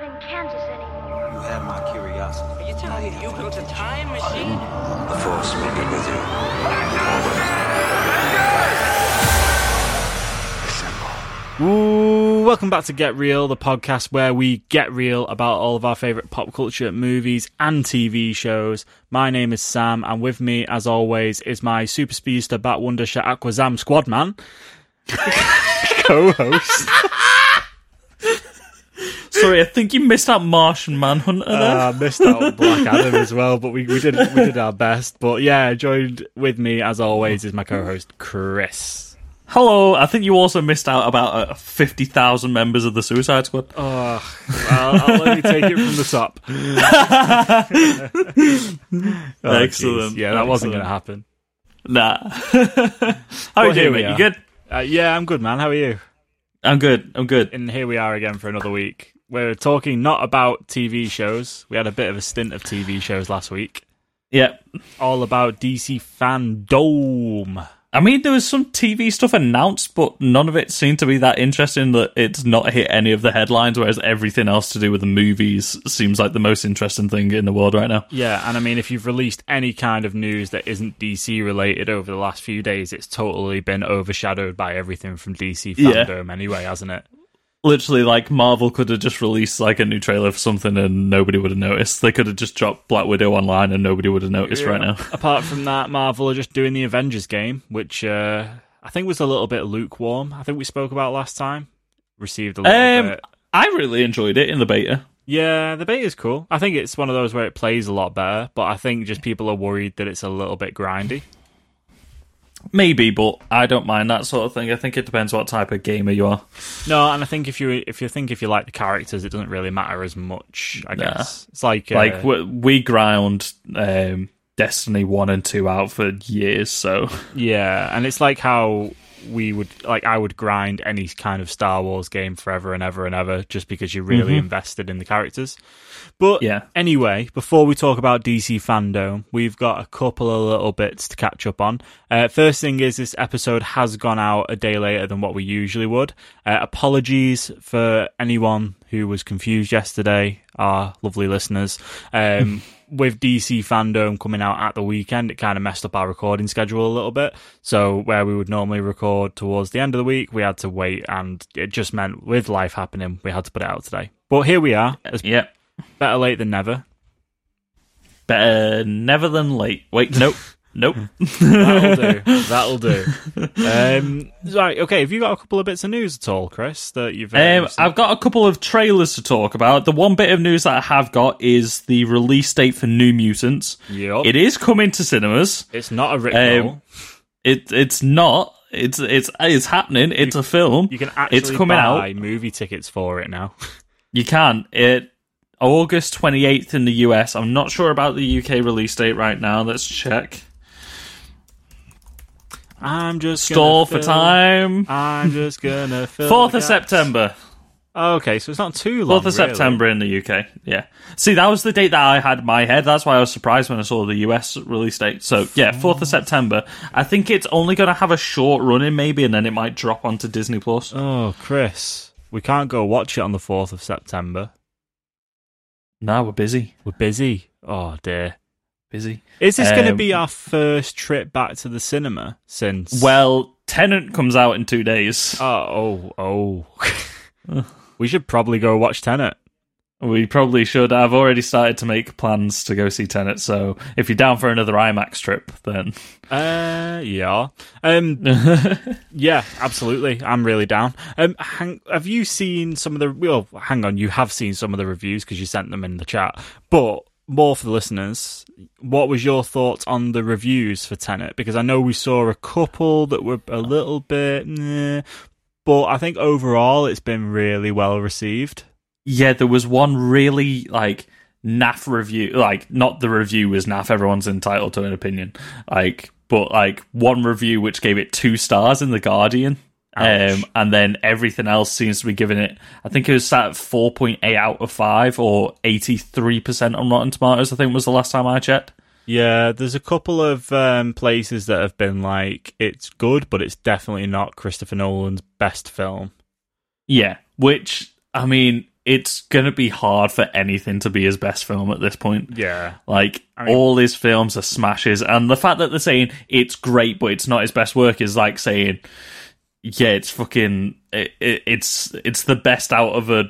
not in Kansas anymore. You have my curiosity. Are you telling me you built a time machine? The Force will be with you. Ooh, welcome back to Get Real, the podcast where we get real about all of our favourite pop culture movies and TV shows. My name is Sam, and with me, as always, is my super speedster Bat Wonder Shat Aquazam squad man, co-host. Sorry, I think you missed out Martian Manhunter there. Uh, I missed out Black Adam as well, but we, we did we did our best. But yeah, joined with me as always is my co-host Chris. Hello, I think you also missed out about uh, 50,000 members of the Suicide Squad. Oh, well, I'll let me take it from the top. Oh, Excellent. jeez. Yeah, that wasn't going to happen. Nah. How are Well, you doing, mate? You good? Uh, yeah, I'm good, man. How are you? I'm good. I'm good. And here we are again for another week. We're talking not about TV shows. We had a bit of a stint of TV shows last week. Yeah. All about DC fandom. I mean, there was some TV stuff announced, but none of it seemed to be that interesting that it's not hit any of the headlines, whereas everything else to do with the movies seems like the most interesting thing in the world right now. Yeah, and I mean, if you've released any kind of news that isn't DC related over the last few days, it's totally been overshadowed by everything from DC Yeah. fandom anyway, hasn't it? Literally, like, Marvel could have just released, like, a new trailer for something and nobody would have noticed. They could have just dropped Black Widow online and nobody would have noticed right now. Apart from that, Marvel are just doing the Avengers game, which uh, I think was a little bit lukewarm. I think we spoke about last time. Received a little Um, bit. I really enjoyed it in the beta. Yeah, the beta is cool. I think it's one of those where it plays a lot better, but I think just people are worried that it's a little bit grindy. Maybe, but I don't mind that sort of thing. I think it depends what type of gamer you are. No, and I think if you if you think if you like the characters, it doesn't really matter as much. I Nah. guess it's like uh, Like we, we ground um, Destiny one and two out for years, so Yeah, and it's like how we would like I would grind any kind of Star Wars game forever and ever and ever just because you're really invested in the characters. But Yeah. anyway, before we talk about DC fandom, we've got a couple of little bits to catch up on. Uh, first thing is this episode has gone out a day later than what we usually would. Uh, apologies for anyone who was confused yesterday, our lovely listeners. Um, with DC fandom coming out at the weekend, it kind of messed up our recording schedule a little bit. So where we would normally record towards the end of the week, we had to wait, and it just meant with life happening, we had to put it out today. But here we are. It's yeah. Better late than never. Better never than late. Wait, nope, nope. That'll do. That'll do. Um, right. Okay. Have you got a couple of bits of news at all, Chris? That you've. Uh, Um. I've got a couple of trailers to talk about. The one bit of news that I have got is the release date for New Mutants. Yup. It is coming to cinemas. It's not a Um, Rickroll. It it's not. It's it's it's happening. It's a film. you can actually it's coming buy out. movie tickets for it now. You can. It August twenty eighth in the US. I'm not sure about the UK release date right now. Let's check. I'm just Stall gonna for time. I'm just gonna Fourth of gaps. September. Okay, so it's not too long. Fourth of really. September in the UK. Yeah. See, that was the date that I had in my head. That's why I was surprised when I saw the US release date. So yeah, fourth of September. I think it's only going to have a short run in maybe, and then it might drop onto Disney Plus. Oh, Chris, we can't go watch it on the fourth of September. No, we're busy. We're busy. Oh dear. Busy. Is this going to Um, be our first trip back to the cinema since? Well, Tenet comes out in two days. oh, oh, oh. we should probably go watch Tenet. We probably should. I've already started to make plans to go see Tenet. So if you're down for another IMAX trip, then Uh, yeah. Um, yeah, absolutely. I'm really down. Um, hang, have you seen some of the? Well, hang on. You have seen some of the reviews because you sent them in the chat. But more for the listeners. What was your thoughts on the reviews for Tenet? Because I know we saw a couple that were a little bit, nah, but I think overall it's been really well received. Yeah, there was one really like naff review. Like, not the review was naff. Everyone's entitled to an opinion. Like, but like one review which gave it two stars in the Guardian. Um, and then everything else seems to be giving it. I think it was sat at four point eight out of five, or eighty three percent on Rotten Tomatoes. I think was the last time I checked. Yeah, there's a couple of um, places that have been like, it's good, but it's definitely not Christopher Nolan's best film. Yeah, which I mean, it's gonna be hard for anything to be his best film at this point. Yeah. Like mean- all his films are smashes, and the fact that they're saying it's great, but it's not his best work is like saying, yeah, it's fucking, it, it, it's it's the best out of a,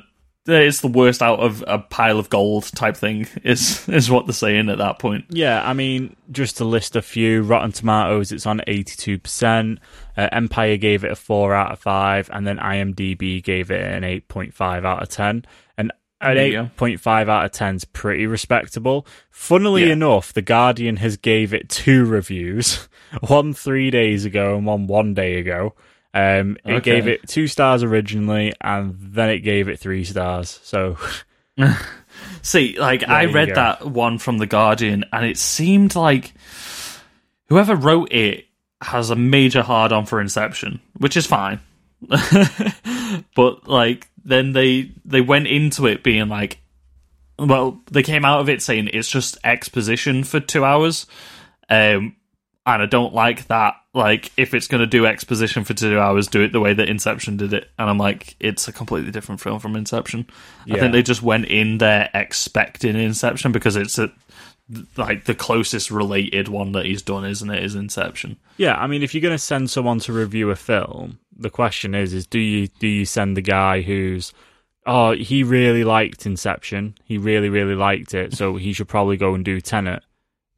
it's the worst out of a pile of gold type thing. Is is what they're saying at that point. Yeah, I mean, just to list a few, Rotten Tomatoes, it's on 82%. Uh, Empire gave it a 4 out of 5, and then IMDb gave it an 8.5 out of 10. And an you go. 8.5 out of 10 is pretty respectable. Funnily Yeah. enough, The Guardian has gave it two reviews, one three days ago and one one day ago. Um, it Okay. gave it two stars originally, and then it gave it three stars. So, See, like I read that one from the Guardian, and it seemed like whoever wrote it has a major hard on for Inception, which is fine. but like then they they went into it being like well, they came out of it saying it's just exposition for two hours. Um and I don't like that. Like, if it's going to do exposition for two hours, do it the way that Inception did it. And I'm like, it's a completely different film from Inception. I think they just went in there expecting Inception because it's a, like the closest related one that he's done, isn't it? Is Inception? Yeah, I mean, if you're going to send someone to review a film, the question is: is do you do you send the guy who's oh he really liked Inception, he really really liked it, so he should probably go and do Tenet.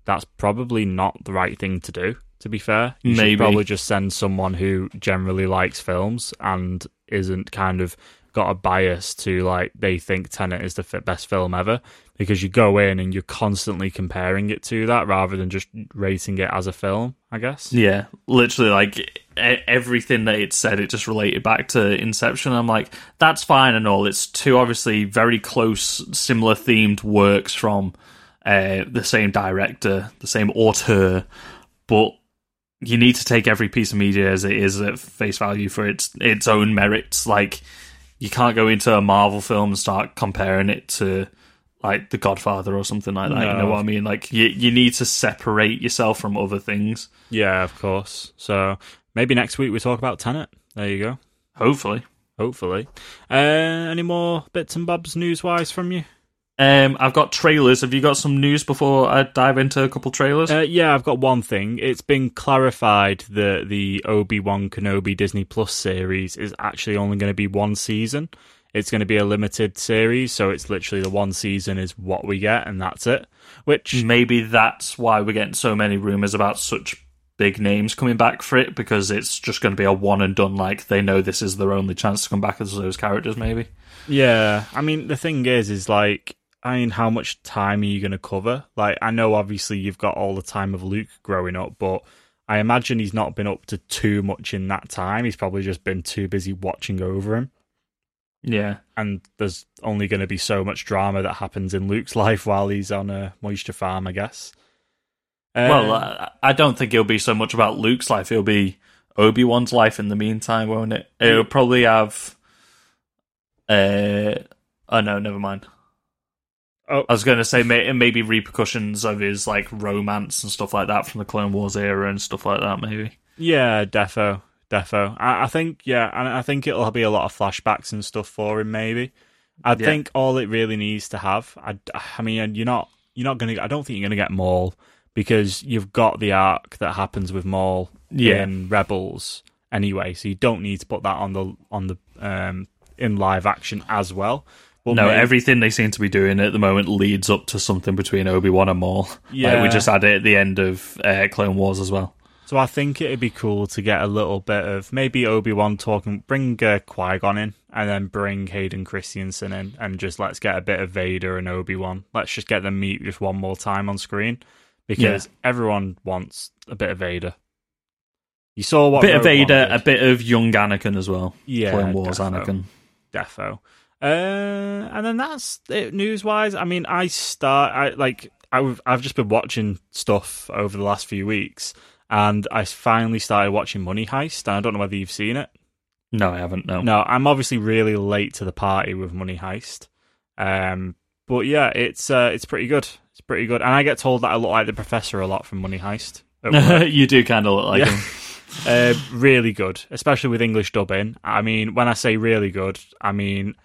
That's probably not the right thing to do. To be fair, you Maybe. should probably just send someone who generally likes films and isn't kind of got a bias to like they think Tenet is the best film ever because you go in and you're constantly comparing it to that rather than just rating it as a film. I guess. Yeah, literally, like e- everything that it said, it just related back to Inception. I'm like, that's fine and all. It's two obviously very close, similar themed works from uh, the same director, the same auteur, but you need to take every piece of media as it is at face value for its its own merits. Like, you can't go into a Marvel film and start comparing it to like The Godfather or something like that. You know what I mean? Like, you you need to separate yourself from other things. Yeah, of course. So maybe next week we talk about Tenet. There you go. Hopefully. Hopefully. Uh, any more bits and bobs news wise from you? Um, I've got trailers. Have you got some news before I dive into a couple trailers? Uh, yeah, I've got one thing. It's been clarified that the Obi Wan Kenobi Disney Plus series is actually only going to be one season. It's going to be a limited series, so it's literally the one season is what we get, and that's it. Which Maybe that's why we're getting so many rumors about such big names coming back for it because it's just going to be a one and done. Like they know this is their only chance to come back as those characters. Maybe. Yeah, I mean the thing is, is like, I mean, how much time are you going to cover? Like, I know obviously you've got all the time of Luke growing up, but I imagine he's not been up to too much in that time. He's probably just been too busy watching over him, Yeah. and there's only going to be so much drama that happens in Luke's life while he's on a moisture farm, I guess. Uh, well, I, I don't think it'll be so much about Luke's life. It'll be Obi Wan's life in the meantime, won't it? It'll probably have. Uh, oh no, never mind. Oh. I was going to say may, maybe repercussions of his like romance and stuff like that from the Clone Wars era and stuff like that. Maybe. Yeah, defo, defo. I, I think yeah, and I think it'll be a lot of flashbacks and stuff for him. Maybe. I Yeah. think all it really needs to have. I, I mean, you're not you're not gonna. I don't think you're gonna get Maul because you've got the arc that happens with Maul Yeah. in Rebels anyway. So you don't need to put that on the on the um in live action as well. But no, maybe- everything they seem to be doing at the moment leads up to something between Obi Wan and Maul. Yeah. like we just had it at the end of uh, Clone Wars as well. So I think it'd be cool to get a little bit of maybe Obi Wan talking, bring uh, Qui Gon in, and then bring Hayden Christensen in, and just let's get a bit of Vader and Obi Wan. Let's just get them meet just one more time on screen because everyone wants a bit of Vader. You saw what bit of Rogue One Vader, did. a bit of young Anakin as well. Yeah, Clone Wars defo. Anakin. defo. Uh, and then that's it news wise. I mean, I start I like I've I've just been watching stuff over the last few weeks, and I finally started watching Money Heist. And I don't know whether you've seen it. No, I haven't. No. No, I'm obviously really late to the party with Money Heist. Um, but yeah, it's uh, it's pretty good. It's pretty good, and I get told that I look like the professor a lot from Money Heist. you do kind of look like Yeah. him. Uh, really good, especially with English dubbing. I mean, when I say really good, I mean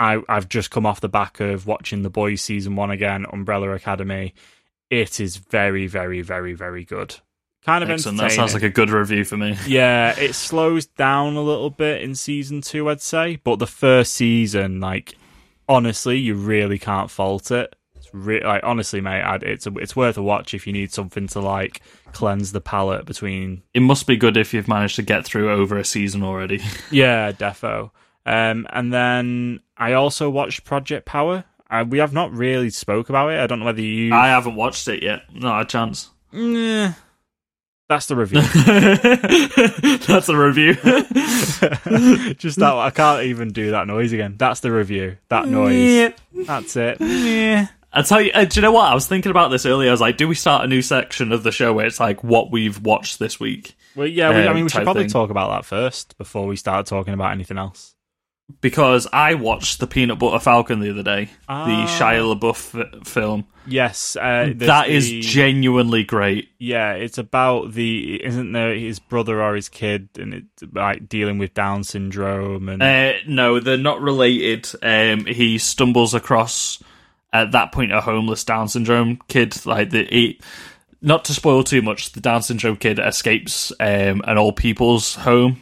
I, I've just come off the back of watching The Boys season one again, Umbrella Academy. It is very, very, very, very good. Kind of Excellent. That sounds like a good review for me. Yeah, it slows down a little bit in season two, I'd say. But the first season, like, honestly, you really can't fault it. It's re- like, honestly, mate, I'd, it's a, it's worth a watch if you need something to like cleanse the palate between. It must be good if you've managed to get through over a season already. Yeah, defo. Um, and then I also watched Project Power. Uh, we have not really spoke about it. I don't know whether you. I haven't watched it yet. Not a chance. Nah. that's the review. That's the review. Just that. I can't even do that noise again. That's the review. That noise. That's it. I tell you, uh, do you know what? I was thinking about this earlier. I was like, do we start a new section of the show where it's like what we've watched this week? Well, yeah. We, I Um, mean, we should probably thing. talk about that first before we start talking about anything else. Because I watched the Peanut Butter Falcon the other day, Ah. the Shia LaBeouf film. Yes, uh, That is the- genuinely great. yeah. It's about the isn't there his brother or his kid, and it's like dealing with Down syndrome and Uh, no, they're not related. Um, he stumbles across at that point a homeless Down syndrome kid. Like the he, not to spoil too much, the Down syndrome kid escapes um, an old people's home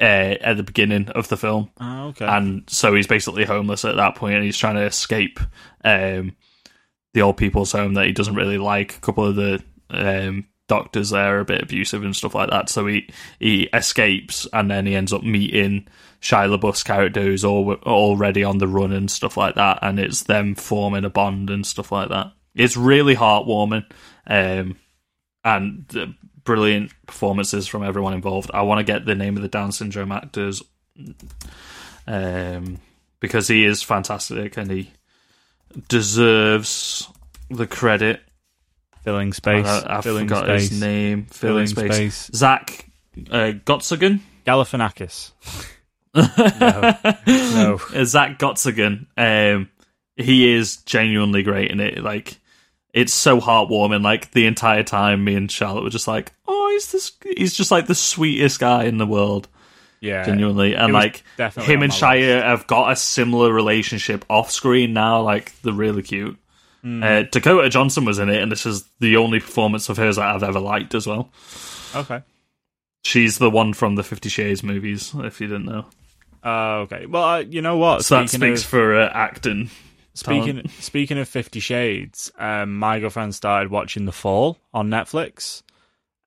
uh, at the beginning of the film, Oh, okay. and so he's basically homeless at that point, and he's trying to escape um, the old people's home that he doesn't really like. A couple of the um, doctors there are a bit abusive and stuff like that, so he he escapes, and then he ends up meeting Shia LaBeouf's character who's all, already on the run and stuff like that, and it's them forming a bond and stuff like that. It's really heartwarming, um, and the brilliant performances from everyone involved. I want to get the name of the Down syndrome actors um, because he is fantastic and he deserves the credit. filling space. I, I filling forgot space. his name. Filling, Filling space. space. Zach uh. Galifianakis. no, no. Zack Gottsagen. Um, he is genuinely great in it. Like, it's so heartwarming. Like the entire time, me and Charlotte were just like, "Oh, he's this. He's just like the sweetest guy in the world." Yeah, genuinely, and like him and Shia have got a similar relationship off screen now. Like they're really cute. Hmm. Uh, Dakota Johnson was in it, and this is the only performance of hers that I've ever liked as well. Okay. She's the one from the Fifty Shades movies, if you didn't know. Uh, okay. Well, uh, you know what? So that speaks of- for uh, acting. Speaking talent. speaking of Fifty Shades, um, my girlfriend started watching The Fall on Netflix,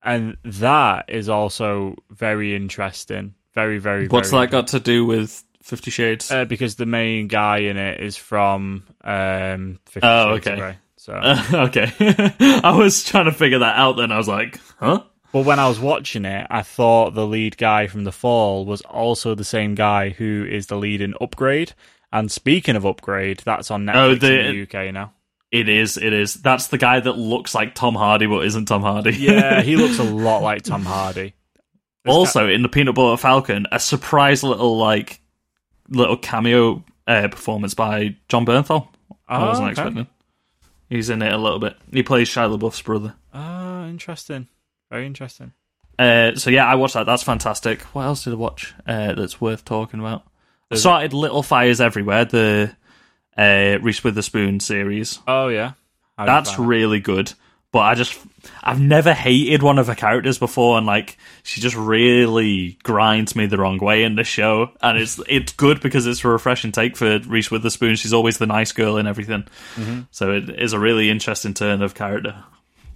and that is also very interesting. Very, very. What's very that got to do with Fifty Shades? Uh, because the main guy in it is from um, Fifty Oh, Shades okay. Grey. So, okay, I was trying to figure that out. Then I was like, "Huh." but when I was watching it, I thought the lead guy from The Fall was also the same guy who is the lead in Upgrade. And speaking of Upgrade, that's on Netflix Oh, in the- the UK now. It is. It is. That's the guy that looks like Tom Hardy, but isn't Tom Hardy. Yeah, he looks a lot like Tom Hardy. Also in the Peanut Butter Falcon, a surprise little like little cameo uh, performance by Jon Bernthal. I Oh, wasn't okay. expecting. He's in it a little bit. He plays Shia LaBeouf's brother. Oh, interesting. Very interesting. Uh, so yeah, I watched that. That's fantastic. What else did I watch uh, that's worth talking about? I started Little Fires Everywhere, the uh, Reese Witherspoon series. Oh yeah, How That's really good. But I just, I've never hated one of her characters before, and like she just really grinds me the wrong way in the show. And it's it's good because it's a refreshing take for Reese Witherspoon. She's always the nice girl and everything, Mm-hmm. so it is a really interesting turn of character.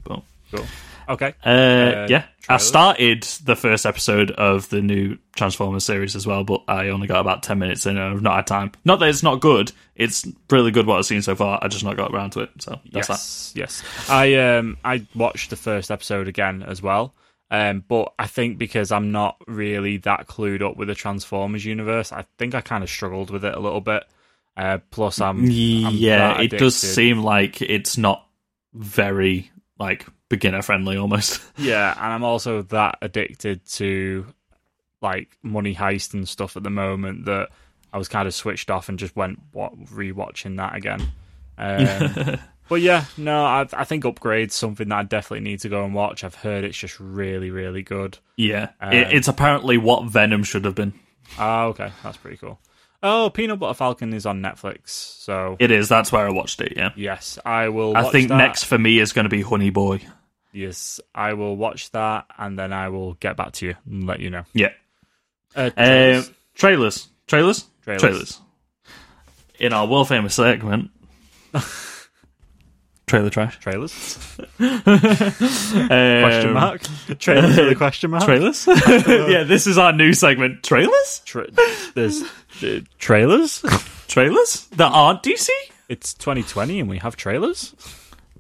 But cool. Okay. uh, yeah, I started the first episode of the new Transformers series as well, but I only got about ten minutes in, and I've not had time. Not that it's not good; it's really good what I've seen so far. I just not got around to it, so that's that. yes, yes. I um I watched the first episode again as well. Um, but I think because I'm not really that clued up with the Transformers universe, I think I kind of struggled with it a little bit. Uh, plus, I'm, I'm yeah, it does seem like it's not very like beginner friendly almost. Yeah, and I'm also that addicted to like money heist and stuff at the moment that I was kind of switched off and just went what rewatching that again. Um, but yeah, no, I, I think Upgrade's something that I definitely need to go and watch. I've heard it's just really, really good. yeah, Um, it, it's apparently what Venom should have been. Ah, okay, that's pretty cool. Oh, Peanut Butter Falcon is on Netflix, so It is. That's where I watched it. Yeah. yes, I will. I think that. next for me is going to be Honey Boy. Yes, I will watch that, and then I will get back to you and let you know. Yeah. Uh, Um, trailers. Trailers. Trailers. In our world famous segment, trailer trash. trailers? Um, Question mark. Trailers with a question mark. Trailers. yeah, this is our new segment. Trailers. Tra- there's uh, trailers. Trailers that aren't DC. it's 2020, and we have trailers.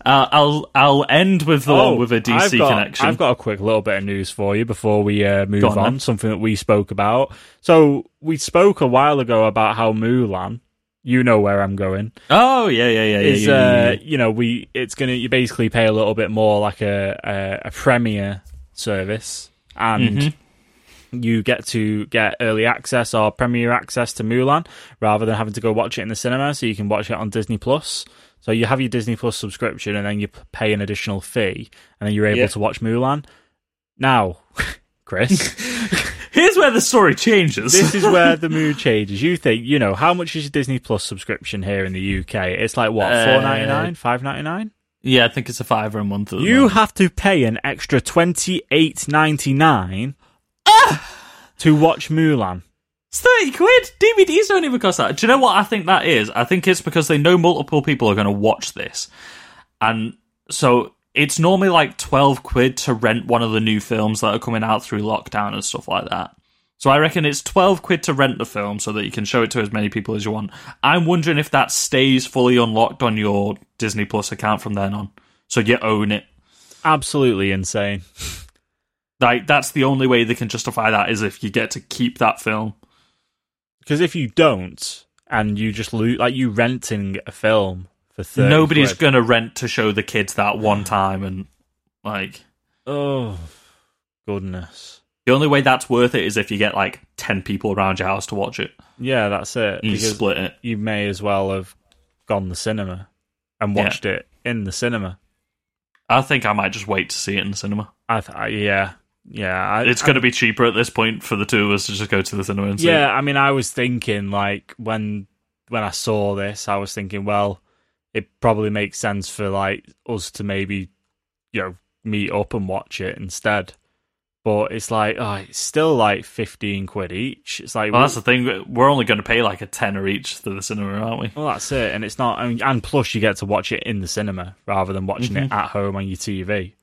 Uh, I'll I'll end with the one with a DC Oh, I've got, connection. I've got a quick little bit of news for you before we uh, move on. on. Something that we spoke about. So we spoke a while ago about how Mulan. You know where I'm going. oh yeah yeah yeah yeah. Is yeah, yeah, uh, you know we it's gonna you basically pay a little bit more like a a, a premiere service and. Mm-hmm. You get to get early access or premiere access to Mulan rather than having to go watch it in the cinema. So you can watch it on Disney Plus. So you have your Disney Plus subscription, and then you pay an additional fee, and then you're able Yeah. to watch Mulan. Now, Chris, Here's where the story changes. this is where the mood changes. You think, you know, how much is your Disney Plus subscription here in the UK? It's like what, Uh, four ninety nine, five ninety nine. yeah, I think it's a fiver a month. You moment. have to pay an extra twenty eight ninety nine Ah! to watch Mulan. It's 30 quid. DVDs don't even cost that. Do you know what I think that is? I think it's because they know multiple people are going to watch this. And so it's normally like 12 quid to rent one of the new films that are coming out through lockdown and stuff like that. So I reckon it's 12 quid to rent the film so that you can show it to as many people as you want. I'm wondering if that stays fully unlocked on your Disney Plus account from then on. So you own it. Absolutely insane. Like that's the only way they can justify that is if you get to keep that film. Because if you don't, and you just lose, like you renting a film for 30 Nobody's quid. going to rent to show the kids that one time and like Oh, goodness. the only way that's worth it is if you get like 10 people around your house to watch it. Yeah, that's it. You split it. you may as well have gone the cinema and Yeah. watched it in the cinema. I think I might just wait to see it in the cinema. I th- I- yeah, yeah. I, It's going to be cheaper at this point for the two of us to just go to the cinema and see Yeah, it. I mean, I was thinking like when when I saw this, I was thinking, well, it probably makes sense for like us to maybe you know meet up and watch it instead. But it's like, oh, it's still like fifteen quid each. It's like, Well, that's the thing. We're only going to pay like a tenner each to the cinema, aren't we? Well, that's it, and it's not. I mean, and plus, you get to watch it in the cinema rather than watching it Mhm. at home on your TV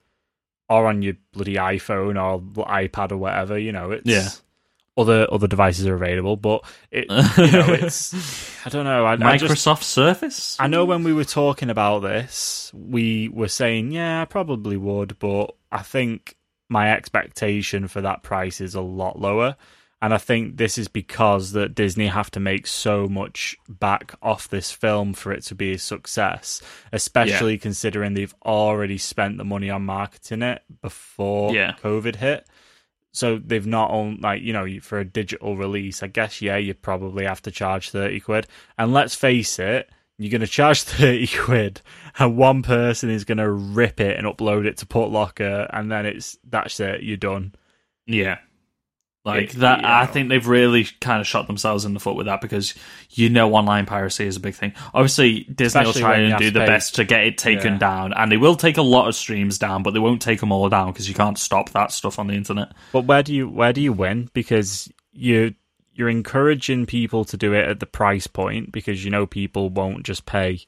or on your bloody iPhone or iPad or whatever. You know, it's Yeah. Other other devices are available, but it you know it's I don't know. I, I just Microsoft Surface? I know when we were talking about this, we were saying, yeah, I probably would, but I think my expectation for that price is a lot lower. And I think this is because that Disney have to make so much back off this film for it to be a success, especially considering they've already spent the money on marketing it before Yeah. COVID hit. So they've not owned like you know for a digital release. I guess yeah, you probably have to charge thirty quid. And let's face it, you're going to charge thirty quid, and one person is going to rip it and upload it to Putlocker, and then it's that's it. You're done. Yeah. Like It- that, I think they've really kind of shot themselves in the foot with that because you know online piracy is a big thing. Obviously, Disney Especially will try and do the pay- best to get it taken Yeah. down, and they will take a lot of streams down, but they won't take them all down because you can't stop that stuff on the internet. But where do you where do you win? Because you you're encouraging people to do it at the price point because you know people won't just pay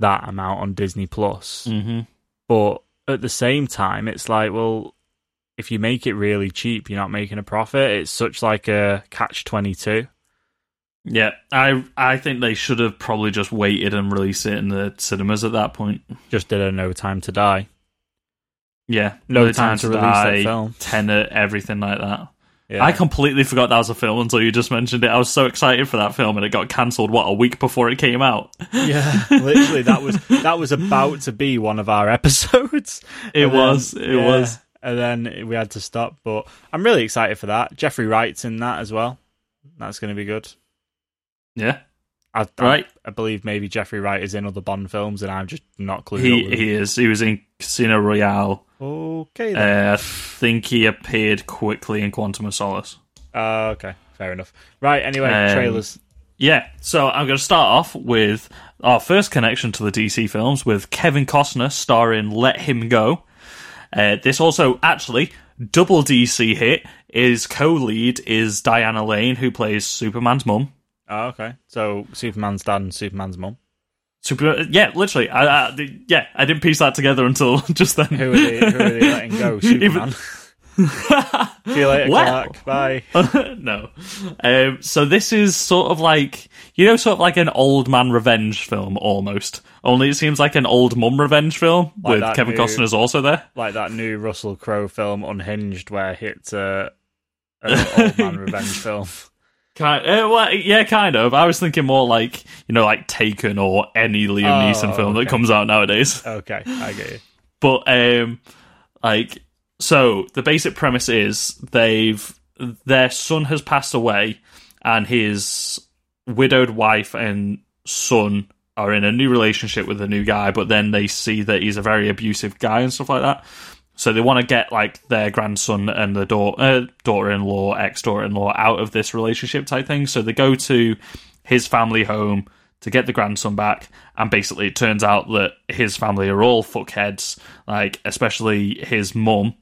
that amount on Disney Plus. Mm-hmm. But at the same time, it's like, well, if you make it really cheap, you're not making a profit. It's such like a catch twenty two. Yeah, I I think they should have probably just waited and released it in the cinemas at that point. Just did a No Time to Die. Yeah, No the time to release that Die, film. Tenet, everything like that. Yeah. I completely forgot that was a film until you just mentioned it. I was so excited for that film, and it got cancelled. What a week before it came out. yeah, literally, that was that was about to be one of our episodes. It And then- was, it was. And then we had to stop. But I'm really excited for that. Jeffrey Wright's in that as well. That's going to be good. Yeah, I, I, Right. I believe maybe Jeffrey Wright is in other Bond films, and I'm just not clued he he is. He was in Casino Royale. Okay. Then. Uh, I think he appeared quickly in Quantum of Solace. Uh, okay, fair enough. Right. Anyway, Um, trailers. Yeah, so I'm going to start off with our first connection to the DC films with Kevin Costner starring Let Him Go. Uh, this also actually double DC hit. Is co-lead is Diana Lane, who plays Superman's mum. Oh, okay. So Superman's dad and Superman's mum. Super, yeah, literally. I, I, yeah, I didn't piece that together until just then. Who are they, who are they letting go? Superman. See you later, Well- Clark. Bye. no. Um, so this is sort of like you know, sort of like an old man revenge film almost. Only it seems like an old mum revenge film Like with Kevin new- Costner's also there. like that new Russell Crowe film, Unhinged, where it's uh, an old man revenge film. Kind, uh, well, yeah, kind of. I was thinking more like you know, like Taken or any Liam Oh, Neeson film that comes out nowadays. Okay, I get you. But um, like, so the basic premise is they've their son has passed away, and his widowed wife and son are in a new relationship with a new guy. But then they see that he's a very abusive guy and stuff like that. So they want to get like their grandson and the daughter, uh, daughter-in-law, ex-daughter-in-law out of this relationship type thing. So they go to his family home to get the grandson back, and basically it turns out that his family are all fuckheads, like especially his mum.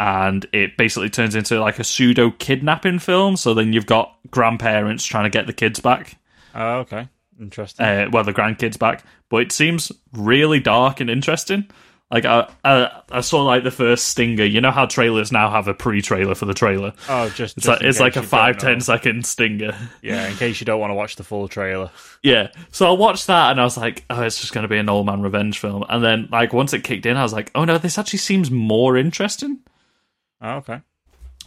And it basically turns into like a pseudo kidnapping film. So then you've got grandparents trying to get the kids back, Oh, okay. Interesting. uh, well, the grandkids back. But it seems really dark and interesting. Like I, I, I saw like the first stinger. You know how trailers now have a pre-trailer for the trailer. oh, just, It's like it's like a five ten second stinger. Yeah, in case you don't want to watch the full trailer. Yeah. So I watched that and I was like, oh, it's just going to be an old man revenge film. And then like once it kicked in, I was like, oh no, this actually seems more interesting. Oh, okay.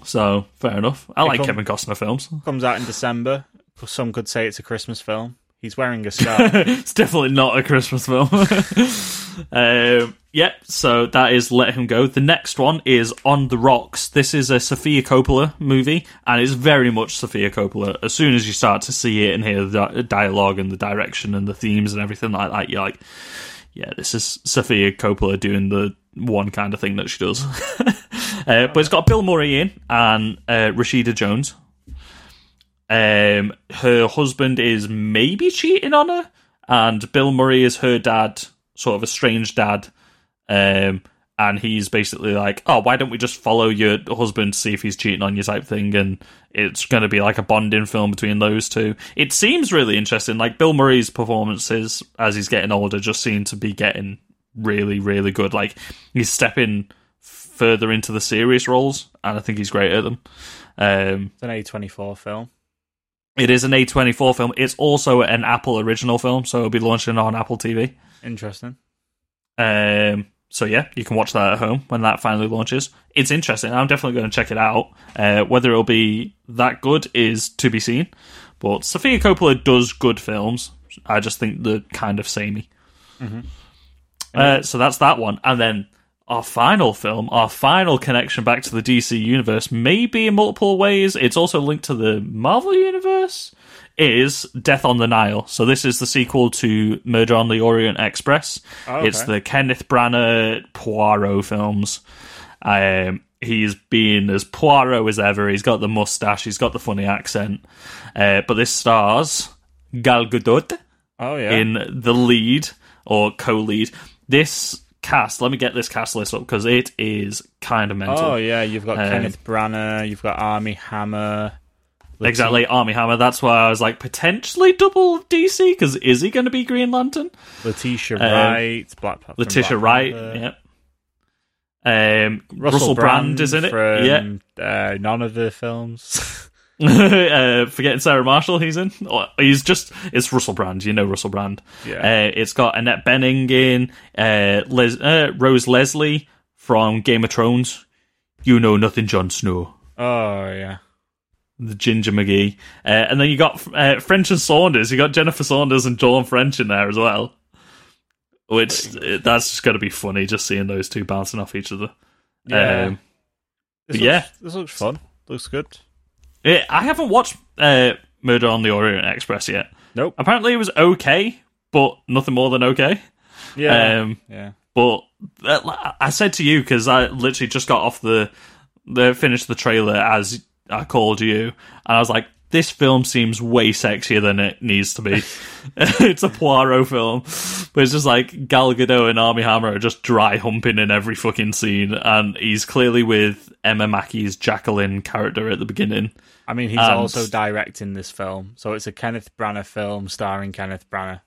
So fair enough. I like come- Kevin Costner films. Comes out in December. Some could say it's a Christmas film. He's wearing a scarf. it's definitely not a Christmas film. um, yeah, so that is Let Him Go. The next one is On the Rocks. This is a Sofia Coppola movie, and it's very much Sofia Coppola. As soon as you start to see it and hear the dialogue and the direction and the themes and everything like that, you're like, yeah, this is Sofia Coppola doing the one kind of thing that she does. uh, but it's got Bill Murray in and uh, Rashida Jones. Um, her husband is maybe cheating on her, and Bill Murray is her dad, sort of a strange dad. Um, and he's basically like, "Oh, why don't we just follow your husband, to see if he's cheating on you?" type thing, and it's going to be like a bonding film between those two. It seems really interesting. Like Bill Murray's performances as he's getting older just seem to be getting really, really good. Like he's stepping further into the serious roles, and I think he's great at them. Um, It's an A24 film. it is an A24 film. It's also an Apple original film, so it'll be launching on Apple TV. Interesting. Um, so yeah, you can watch that at home when that finally launches. It's interesting. I'm definitely going to check it out. Uh, whether it'll be that good is to be seen. But Sofia Coppola does good films. I just think they're kind of samey. Uh, so that's that one, and then our final film, our final connection back to the DC universe, may be in multiple ways. It's also linked to the Marvel universe. Is Death on the Nile? So this is the sequel to Murder on the Orient Express. Oh, okay. It's the Kenneth Branagh Poirot films. Um, he's been as Poirot as ever. He's got the mustache. He's got the funny accent. Uh, but this stars Gal Gadot Oh, yeah. in the lead or co-lead. This cast, let me get this cast list up because it is kind of mental. oh, yeah. You've got Um, Kenneth Branagh. You've got Armie Hammer. Exactly, Armie Hammer. That's why I was like potentially double DC because is he going to be Green Lantern? Letitia Um, Wright. Black from Letitia Black Wright, Panther. yeah. Um, Russell, Brand, is in it. From, yeah. Uh, none of the films. uh, forgetting Sarah Marshall, he's in. Or he's just it's Russell Brand. You know Russell Brand. Yeah. Uh, it's got Annette Bening in, uh, Les- uh, Rose Leslie from Game of Thrones. You know nothing, Jon Snow. oh, yeah. The Ginger McGee, uh, and then you got uh, French and Saunders. You got Jennifer Saunders and Dawn French in there as well. Which uh, that's just going to be funny, just seeing those two bouncing off each other. Yeah. Um, This yeah. looks, this looks fun. Looks good. Yeah, I haven't watched uh, Murder on the Orient Express yet. Nope. Apparently, it was okay, but nothing more than okay. Yeah. Um, yeah. but uh, I said to you because I literally just got off the the finished the trailer as I called you, and I was like, this film seems way sexier than it needs to be. it's a Poirot film, but it's just like Gal Gadot and Armie Hammer are just dry humping in every fucking scene, and he's clearly with Emma Mackey's Jacqueline character at the beginning. I mean, he's And- also directing this film, so it's a Kenneth Branagh film starring Kenneth Branagh.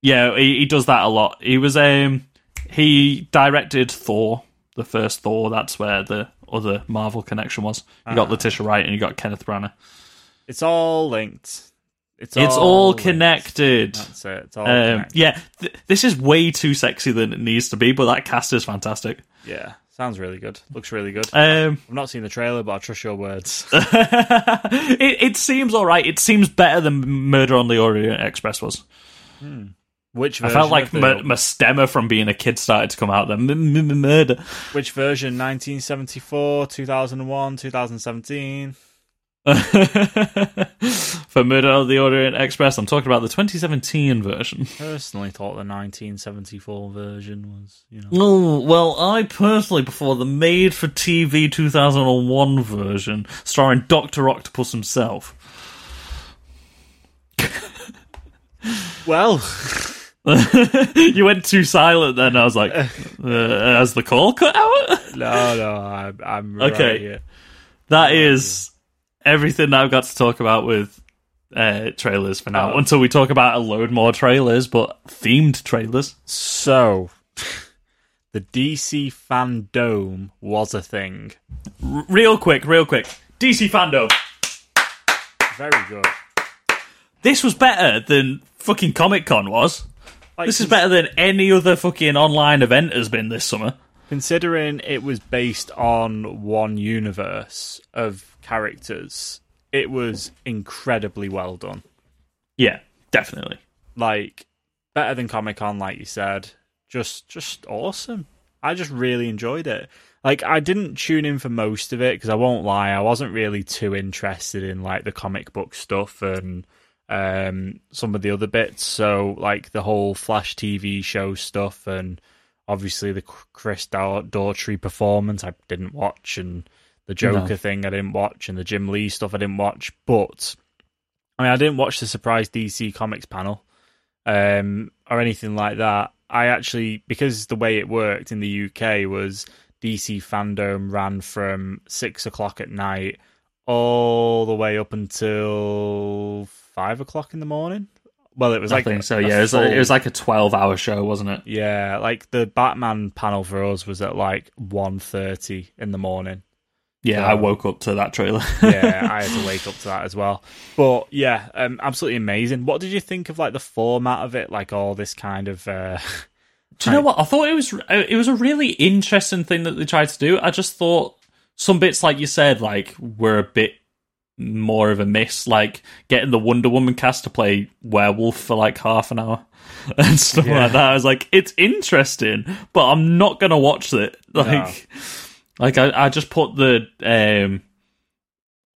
Yeah, he, he does that a lot. He was um he directed Thor, the first Thor. That's where the other Marvel connection was. You got Letitia Wright and you got Kenneth Branagh. It's all linked. It's, It's all linked. connected. That's it. It's all Um, connected. yeah, th- this is way too sexy than it needs to be, but that cast is fantastic. Yeah, sounds really good. Looks really good. Um, I've not seen the trailer, but I trust your words. it, it seems all right. It seems better than Murder on the Orient Express was. Which I felt like my, my stemmer from being a kid started to come out. Then murder. which version? 1974, 2001, 2017. For Murder of the Orient Express, I'm talking about the 2017 version. Personally, thought the 1974 version was, you know. Oh, well, I personally prefer the made for TV 2001 version starring Dr. Octopus himself. Well, you went too silent then. I was like, uh, has the call cut out? no, no, I'm, I'm right Okay. here. That is everything I've got to talk about with uh, trailers for now. Oh. Until we talk about a load more trailers, but themed trailers. So, the DC fandom was a thing. R- real quick, real quick. DC fandom. Very good. This was better than fucking Comic Con was. Like, This is better than any other fucking online event has been this summer. Considering it was based on one universe of characters, it was incredibly well done. Yeah, definitely. Like better than Comic Con, like you said. Just, just awesome. I just really enjoyed it. Like I didn't tune in for most of it because I won't lie, I wasn't really too interested in like the comic book stuff and um some of the other bits. So like the whole Flash TV show stuff and obviously the Chris Daugh- Daughtry performance I didn't watch and the Joker No. thing I didn't watch and the Jim Lee stuff I didn't watch. But I mean I didn't watch the surprise DC Comics panel um, or anything like that. I actually, because the way it worked in the UK was DC fandom ran from six o'clock at night all the way up until five o'clock in the morning. Well, it was I like think so. a Yeah, it was, full- like, it was like a twelve-hour show, wasn't it? yeah, like the Batman panel for us was at like 1.30 in the morning. Yeah, I woke up to that trailer. yeah, I had to wake up to that as well. But yeah, um, absolutely amazing. What did you think of like the format of it? Like all this kind of uh, Do you know what? I thought it was it was a really interesting thing that they tried to do. I just thought some bits, like you said, like were a bit more of a miss. Like getting the Wonder Woman cast to play werewolf for like half an hour and stuff Yeah. like that. I was like, it's interesting, but I'm not gonna watch it. Like, like I, I just put the um.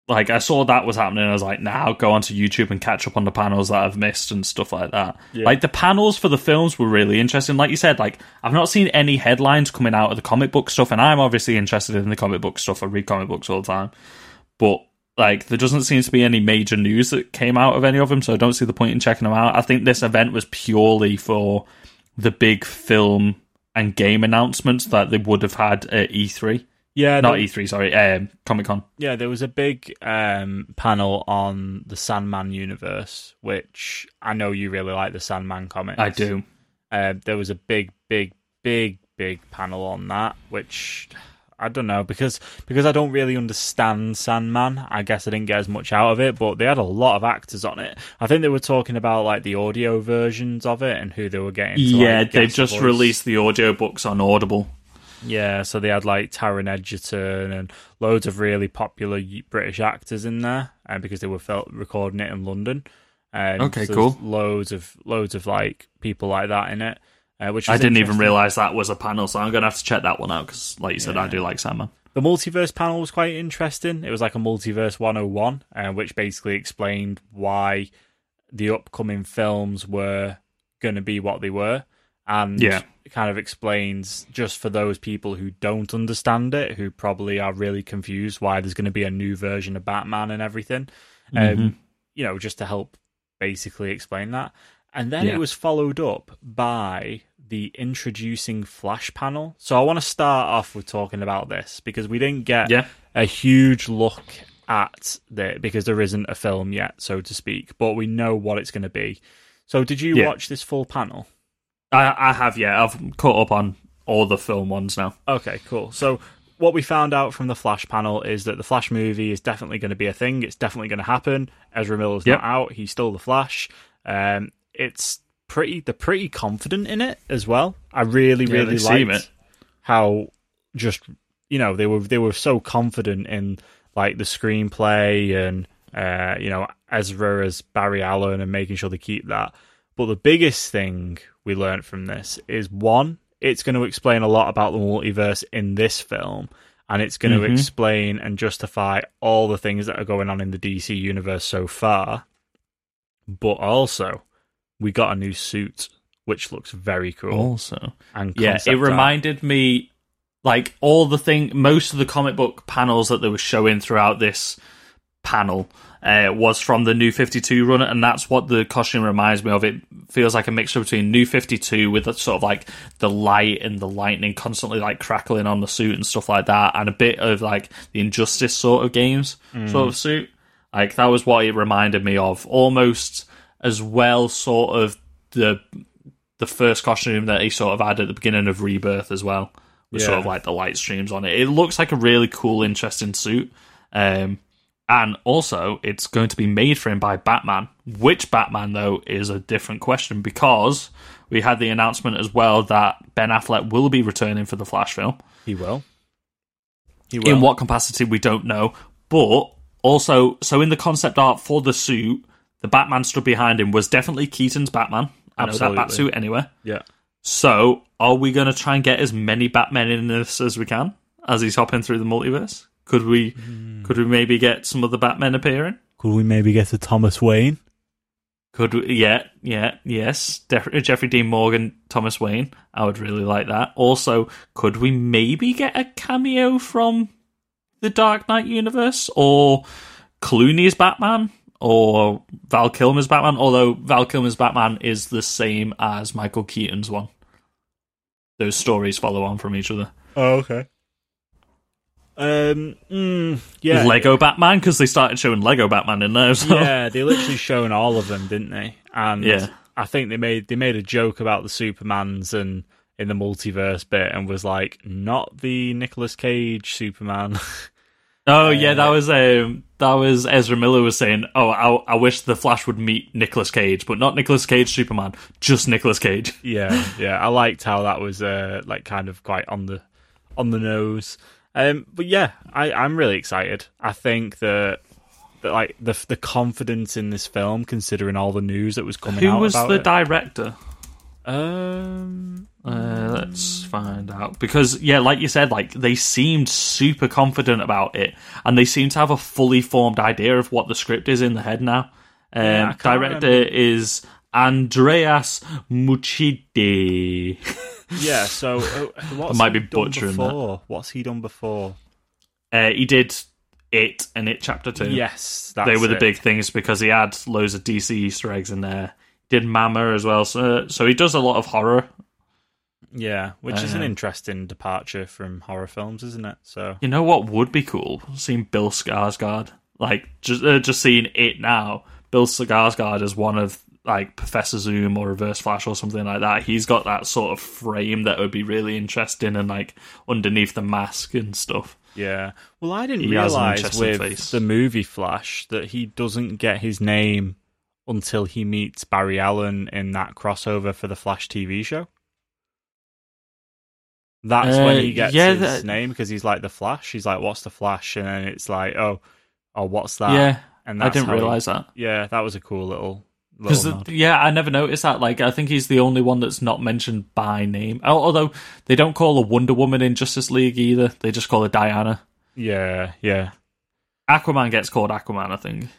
Like I saw that was happening, I was like, "Now nah, go onto YouTube and catch up on the panels that I've missed and stuff like that." Yeah. Like the panels for the films were really interesting. Like you said, like I've not seen any headlines coming out of the comic book stuff, and I'm obviously interested in the comic book stuff. I read comic books all the time, but like there doesn't seem to be any major news that came out of any of them, so I don't see the point in checking them out. I think this event was purely for the big film and game announcements that they would have had at E3, yeah, not there- E3, sorry, um, Comic Con. yeah. There was a big um, panel on the Sandman universe, which I know you really like the Sandman comics. I do. Uh, there was a big, big, big, big panel on that, which I don't know because because I don't really understand Sandman. I guess I didn't get as much out of it, but they had a lot of actors on it. I think they were talking about like the audio versions of it and who they were getting. To, yeah, like, they've just voice. released the audiobooks on Audible. Yeah, so they had like Taron Egerton and loads of really popular British actors in there, and because they were felt recording it in London. And Okay, so cool. Loads of loads of like people like that in it, uh, which I didn't even realize that was a panel, so I'm gonna have to check that one out because, like you said, I do like Sandman. The multiverse panel was quite interesting. It was like a multiverse 101, uh, which basically explained why the upcoming films were going to be what they were. And Yeah. it kind of explains, just for those people who don't understand it, who probably are really confused why there's going to be a new version of Batman and everything. Um, you know, just to help basically explain that. And then Yeah. it was followed up by the introducing Flash panel. So I want to start off with talking about this because we didn't get Yeah. a huge look at it because there isn't a film yet, so to speak, but we know what it's going to be. So did you Yeah. watch this full panel? I, I have, yeah. I've caught up on all the film ones now. Okay, cool. So what we found out from the Flash panel is that the Flash movie is definitely going to be a thing. It's definitely going to happen. Ezra Miller's Yep. not out. He's still the Flash. Um, it's pretty. They're pretty confident in it as well. I really, Yeah, really liked it. how just you know they were they were so confident in like the screenplay and uh, you know Ezra as Barry Allen and making sure they keep that. But the biggest thing we learned from this is one, it's going to explain a lot about the multiverse in this film, and it's going to Mhm. explain and justify all the things that are going on in the DC universe so far. But also, we got a new suit, which looks very cool. Also, And yeah, it art. reminded me like all the thing, most of the comic book panels that they were showing throughout this panel uh, was from the New Fifty Two run, and that's what the costume reminds me of. It feels like a mixture between New Fifty Two with sort of like the light and the lightning constantly like crackling on the suit and stuff like that, and a bit of like the Injustice sort of games sort of suit. Like that was what it reminded me of, almost as well, sort of the the first costume that he sort of had at the beginning of Rebirth as well, with sort of like the light streams on it. It looks like a really cool, interesting suit. Um, and also, it's going to be made for him by Batman. Which Batman, though, is a different question because we had the announcement as well that Ben Affleck will be returning for the Flash film. He will. He will. In what capacity, we don't know. But also, so in the concept art for the suit, the Batman stood behind him was definitely Keaton's Batman. I know that Absolutely. Batsuit anyway. Yeah. So, are we going to try and get as many Batmen in this as we can as he's hopping through the multiverse? Could we? Hmm. Could we maybe get some other Batmen appearing? Could we maybe get a Thomas Wayne? Could we? Yeah, yeah, yes. definitely Jeffrey Dean Morgan, Thomas Wayne. I would really like that. Also, could we maybe get a cameo from the Dark Knight universe or Clooney's Batman or Val Kilmer's Batman? Although Val Kilmer's Batman is the same as Michael Keaton's one. Those stories follow on from each other. Oh, okay. Um. mm, yeah. Lego Batman because they started showing Lego Batman in there. as well. yeah, they literally shown all of them, didn't they? And Yeah. I think they made they made a joke about the Supermans and in the multiverse bit, and was like, not the Nicolas Cage Superman. Oh yeah, that was um, that was Ezra Miller was saying. Oh, I, I wish the Flash would meet Nicolas Cage, but not Nicolas Cage Superman, just Nicolas Cage. yeah, yeah. I liked how that was uh like kind of quite on the on the nose. Um, but yeah, I I'm really excited. I think that. that, Like the the confidence in this film, considering all the news that was coming Who out was about the it. director? um, Uh, let's find out because yeah, like you said, like they seemed super confident about it, and they seem to have a fully formed idea of what the script is in the head now. Um, Yeah, director remember. is Andreas Muschietti. Yeah, so uh, what's might be butchering that. What's he done before? uh, he did it and it chapter two. Yes, that's they were the it. big things because he had loads of DC Easter eggs in there. Did Mama as well, so so he does a lot of horror. Yeah, which is an Um, interesting departure from horror films, isn't it? So You know what would be cool? Seeing Bill Skarsgård, like just uh, just seeing it now. Bill Skarsgård as one of like Professor Zoom or Reverse Flash or something like that. He's got that sort of frame that would be really interesting and like underneath the mask and stuff. yeah. Well, I didn't He realize with face. the movie Flash that he doesn't get his name until he meets Barry Allen in that crossover for the Flash TV show. That's Uh, when he gets yeah, his that- name because he's like the Flash. He's like, "What's the Flash?" And then it's like, "Oh, oh, what's that?" yeah, and I didn't how he- realize that. Yeah, that was a cool little. Because little yeah, I never noticed that. Like, I think he's the only one that's not mentioned by name. Although they don't call a Wonder Woman in Justice League either. They just call her Diana. yeah, yeah. Aquaman gets called Aquaman, I think.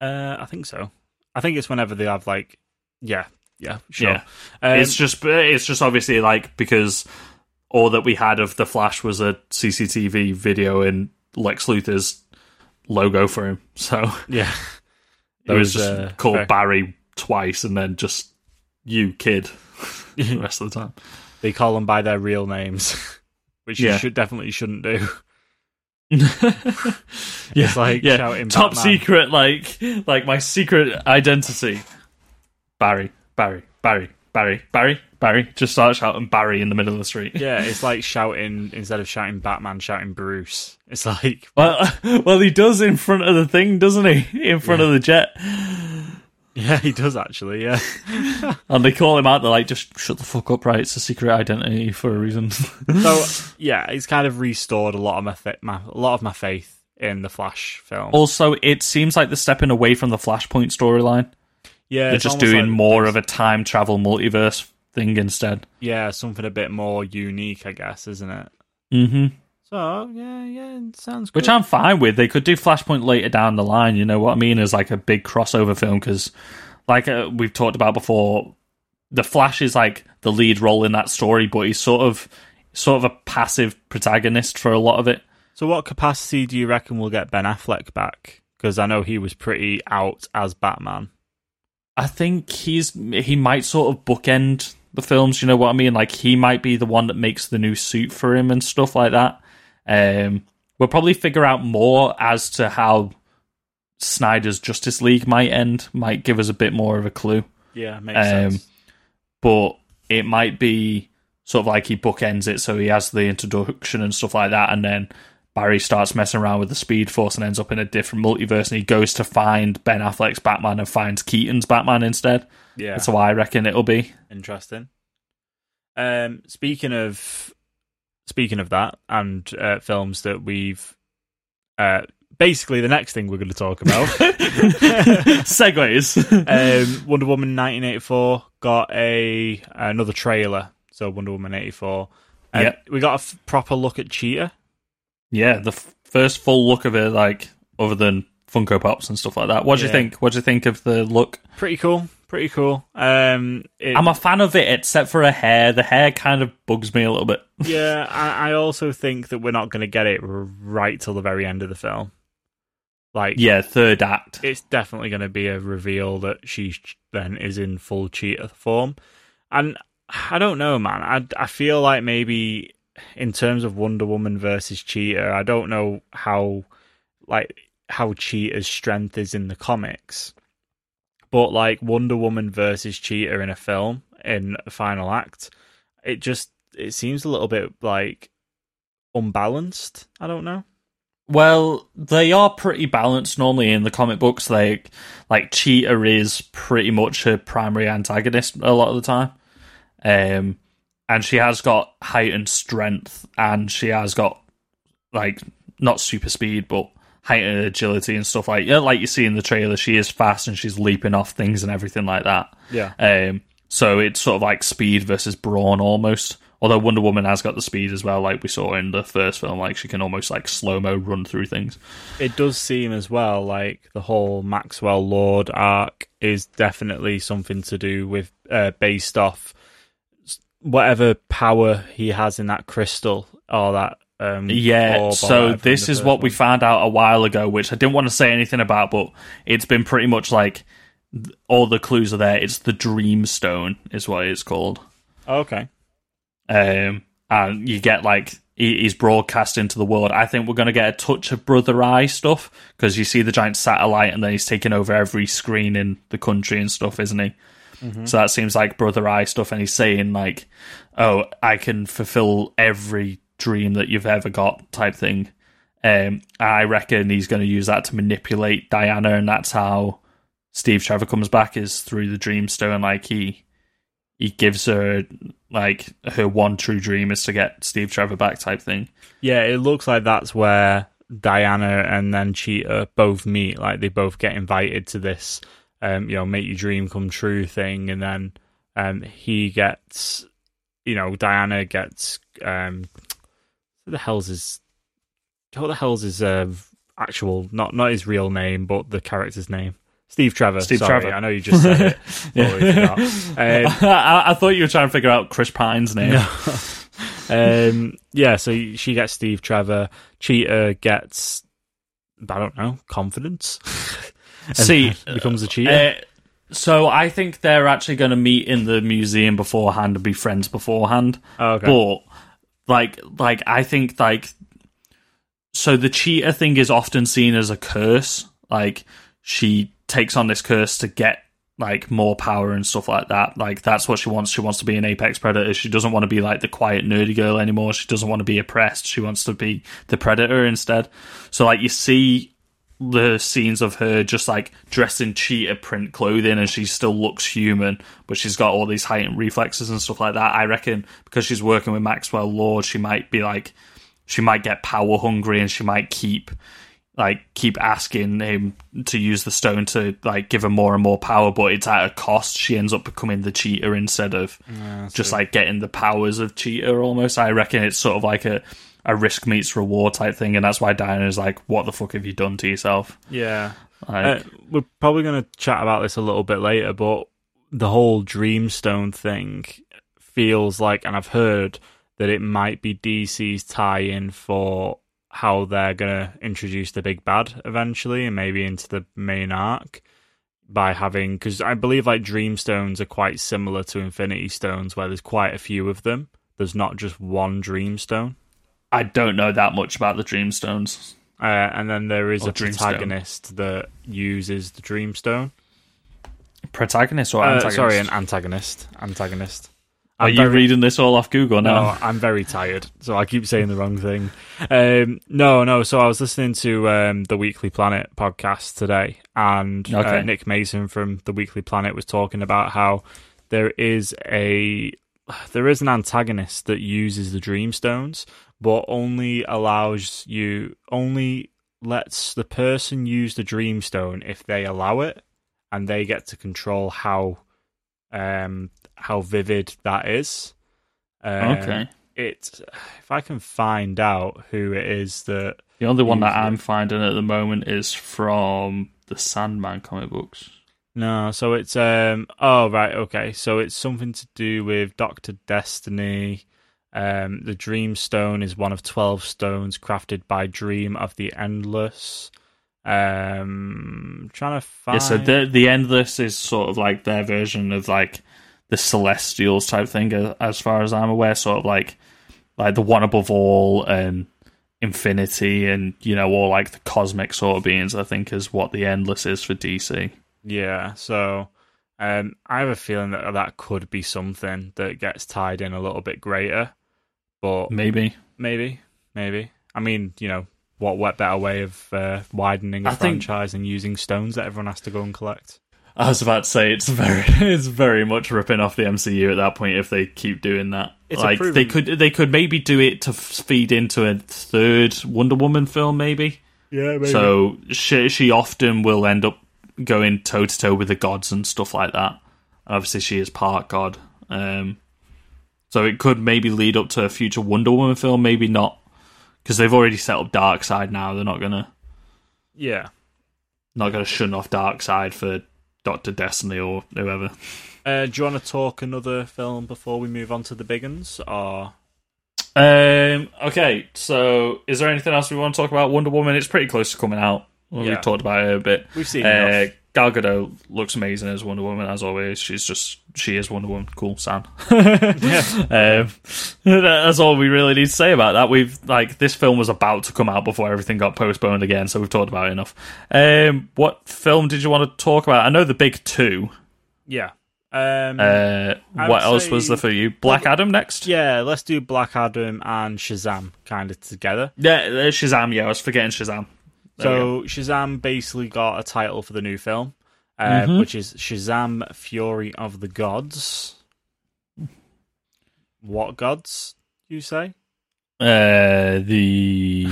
Uh, I think so. I think it's whenever they have like, yeah, yeah, sure. Yeah. Um, it's just it's just obviously like because all that we had of the Flash was a CCTV video in Lex Luthor's logo for him. So yeah, It was, just uh, called very- Barry twice, and then just you kid the rest of the time. they call them by their real names, which Yeah. you should definitely shouldn't do. yeah, It's like yeah. shouting top Batman. secret, like like my secret identity. Barry, Barry, Barry, Barry, Barry, Barry. Just start shouting Barry in the middle of the street. Yeah, it's like shouting instead of shouting Batman, shouting Bruce. It's like Well, well, he does in front of the thing, doesn't he? In front of the jet, yeah, he does actually. Yeah, and they call him out. They're like, "Just shut the fuck up, right? It's a secret identity for a reason." so yeah, it's kind of restored a lot of my, my a lot of my faith in the Flash film. also, it seems like they're stepping away from the Flashpoint storyline. Yeah, They're just doing like more of a time travel multiverse thing instead. yeah something a bit more unique, I guess, isn't it? hmm So yeah, yeah, it sounds good. Which I'm fine with. They could do Flashpoint later down the line. You know what I mean? As like a big crossover film because, like uh, we've talked about before, the Flash is like the lead role in that story, but he's sort of sort of a passive protagonist for a lot of it. So, what capacity do you reckon we'll get Ben Affleck back? Because I know he was pretty out as Batman. I think he's he might sort of bookend the films. You know what I mean? Like he might be the one that makes the new suit for him and stuff like that. Um, we'll probably figure out more as to how Snyder's Justice League might end. Might give us a bit more of a clue. Yeah, makes Um, sense. but it might be sort of like he bookends it, so he has the introduction and stuff like that, and then Barry starts messing around with the Speed Force and ends up in a different multiverse, and he goes to find Ben Affleck's Batman and finds Keaton's Batman instead. Yeah, That's how I reckon it'll be. interesting. Um, speaking of speaking of that, and uh, films that we've uh, basically the next thing we're going to talk about. Segues. um, Wonder Woman 1984 got a another trailer. So Wonder Woman 84. Um, Yep. we got a f- proper look at Cheetah. Yeah, the f- first full look of it, like other than Funko Pops and stuff like that. What do you Yeah. think? What do you think of the look? Pretty cool. Pretty cool. Um, it- I'm a fan of it, except for a hair. The hair kind of bugs me a little bit. yeah, I, I also think that we're not going to get it right till the very end of the film. Like, Yeah, third act. it's definitely going to be a reveal that she sh- then is in full cheetah form. And I don't know, man. I, I feel like maybe in terms of Wonder Woman versus Cheetah, I don't know how like how Cheetah's strength is in the comics. But like Wonder Woman versus Cheetah in a film in a final act, it just it seems a little bit like unbalanced. I don't know. Well, they are pretty balanced normally in the comic books. Like, like Cheetah is pretty much her primary antagonist a lot of the time, um, and she has got heightened strength, and she has got like not super speed, but heightened agility and stuff like yeah, like you see in the trailer. She is fast and she's leaping off things and everything like that. Yeah. Um, so it's sort of like speed versus brawn almost. Although Wonder Woman has got the speed as well, like we saw in the first film, like she can almost like slow mo run through things. it does seem as well like the whole Maxwell Lord arc is definitely something to do with uh, based off whatever power he has in that crystal or that um Yeah, so this is what we found out a while ago, which I didn't want to say anything about, but it's been pretty much like all the clues are there. It's the Dream Stone, is what it's called. okay um, and you get like he, he's broadcast into the world. I think we're going to get a touch of Brother Eye stuff because you see the giant satellite, and then he's taking over every screen in the country and stuff, isn't he? So that seems like Brother Eye stuff, and he's saying like, "Oh, I can fulfill every dream that you've ever got," type thing. Um, I reckon he's going to use that to manipulate Diana, and that's how Steve Trevor comes back is through the Dreamstone. Like he he gives her like her one true dream is to get Steve Trevor back type thing. yeah it looks like that's where Diana and then Cheetah both meet like they both get invited to this um you know make your dream come true thing and then um he gets you know Diana gets um what the hell's his what the hell's his uh, actual not not his real name but the character's name Steve Trevor Steve sorry Trevor. I know you just said it forgot. Um, I, I thought you were trying to figure out Chris Pine's name. um, yeah, so she gets Steve Trevor. Cheetah gets, I don't know, confidence. See, becomes a cheater. Uh, so I think they're actually going to meet in the museum beforehand and be friends beforehand. Oh, okay. But like, like I think like, so the cheater thing is often seen as a curse. Like she takes on this curse to get like more power and stuff like that. Like that's what she wants. She wants to be an apex predator. She doesn't want to be like the quiet nerdy girl anymore. She doesn't want to be oppressed. She wants to be the predator instead. So like you see the scenes of her just like dressed in cheetah print clothing and she still looks human, but she's got all these heightened reflexes and stuff like that. I reckon because she's working with Maxwell Lord, she might be like she might get power hungry and she might keep like keep asking him to use the stone to like give her more and more power, but it's at a cost. She ends up becoming the cheater instead of just like getting the powers of cheater almost. I reckon it's sort of like a a risk meets reward type thing, and that's why Diana is like, "What the fuck have you done to yourself?" Yeah. Like, Uh, we're probably going to chat about this a little bit later, but the whole Dreamstone thing feels like, and I've heard that it might be DC's tie in for how they're going to introduce the big bad eventually and maybe into the main arc by having, because I believe like Dreamstones are quite similar to Infinity Stones where there's quite a few of them. There's not just one Dreamstone. I don't know that much about the Dreamstones. Uh, and then there is Or a Dreamstone. protagonist that uses the Dreamstone. Protagonist or Uh, antagonist? sorry, an antagonist. Antagonist. Are I'm you very- reading this all off Google No. I'm very tired, so I keep saying the wrong thing. Um, no, no. So I was listening to um, the Weekly Planet podcast today, and uh, Nick Mason from the Weekly Planet was talking about how there is a there is an antagonist that uses the Dreamstones, but only allows you only lets the person use the Dreamstone if they allow it, and they get to control how um how vivid that is. Um, Okay. It if I can find out who it is that The only one that I'm finding at the moment is from the Sandman comic books. no, so it's um oh right okay, so it's something to do with Doctor Destiny. Um, the Dream Stone is one of twelve stones crafted by Dream of the Endless. Um, trying to find. Yeah, so the the endless is sort of like their version of like the celestials type thing, as far as I'm aware. Sort of like like the one above all and infinity, and you know, all like the cosmic sort of beings. I think is what the endless is for DC. Yeah, so um, I have a feeling that that could be something that gets tied in a little bit greater, but Maybe maybe, maybe. I mean, you know, what what better way of uh, widening a I think- franchise and using stones that everyone has to go and collect? I was about to say it's very it's very much ripping off the MCU at that point if they keep doing that. It's like proven- they could they could maybe do it to feed into a third Wonder Woman film maybe. Yeah, maybe. So she she often will end up going toe to toe with the gods and stuff like that. Obviously, she is part god. Um, so it could maybe lead up to a future Wonder Woman film. Maybe not because they've already set up Darkseid now. They're not gonna yeah. not gonna shun off Darkseid for Doctor Destiny or whoever. Uh, do you want to talk another film before we move on to the big uns? Or Um. Okay. So, is there anything else we want to talk about? Wonder Woman. It's pretty close to coming out. Well, Yeah. We've talked about it a bit. we've seen Uh, enough. Gal Gadot looks amazing as Wonder Woman as always. She's just she is Wonder Woman. Cool, Sam. um, that's all we really need to say about that. We've like this film was about to come out before everything got postponed again, so we've talked about it enough. Um, what film did you want to talk about? I know the big two. Yeah. Um, Uh, what else was there for you? Black Adam next. yeah, let's do Black Adam and Shazam kind of together. Yeah, uh, Shazam. Yeah, I was forgetting Shazam. So Shazam basically got a title for the new film, uh, Mhm. which is Shazam: Fury of the Gods. What gods? You say? Uh, the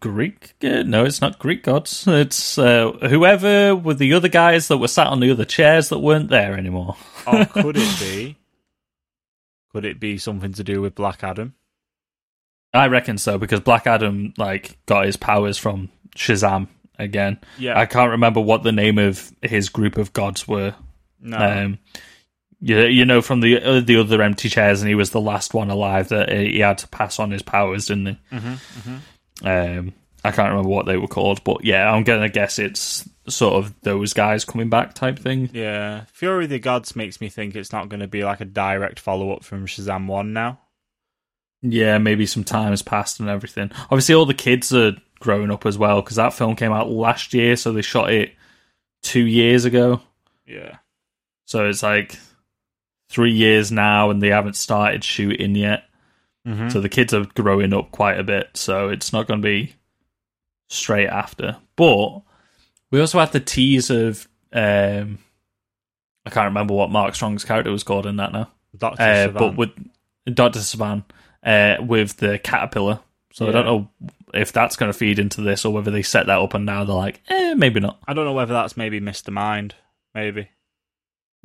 Greek? uh, No, it's not Greek gods. It's uh, whoever were the other guys that were sat on the other chairs that weren't there anymore. Or could it be? Could it be something to do with Black Adam? I reckon so because Black Adam like got his powers from Shazam again. Yeah. I can't remember what the name of his group of gods were. no. Um, you, you know from the uh, the other empty chairs, and he was the last one alive that he had to pass on his powers, didn't he? Mm-hmm, Um, I can't remember what they were called, but yeah, I'm gonna guess it's sort of those guys coming back type thing. Yeah, Fury of the Gods makes me think it's not going to be like a direct follow up from Shazam One now. Yeah, maybe some time has passed and everything. Obviously, all the kids are growing up as well because that film came out last year, so they shot it two years ago. Yeah, So it's like three years now, and they haven't started shooting yet. Mhm. So the kids are growing up quite a bit. So it's not going to be straight after. But we also had the tease of um, I can't remember what Mark Strong's character was called in that now. Doctor Uh, but with Doctor Sivana uh, with the caterpillar. So I don't know if that's going to feed into this or whether they set that up and now they're like, eh, maybe not. I don't know whether that's maybe Mister Mind, maybe.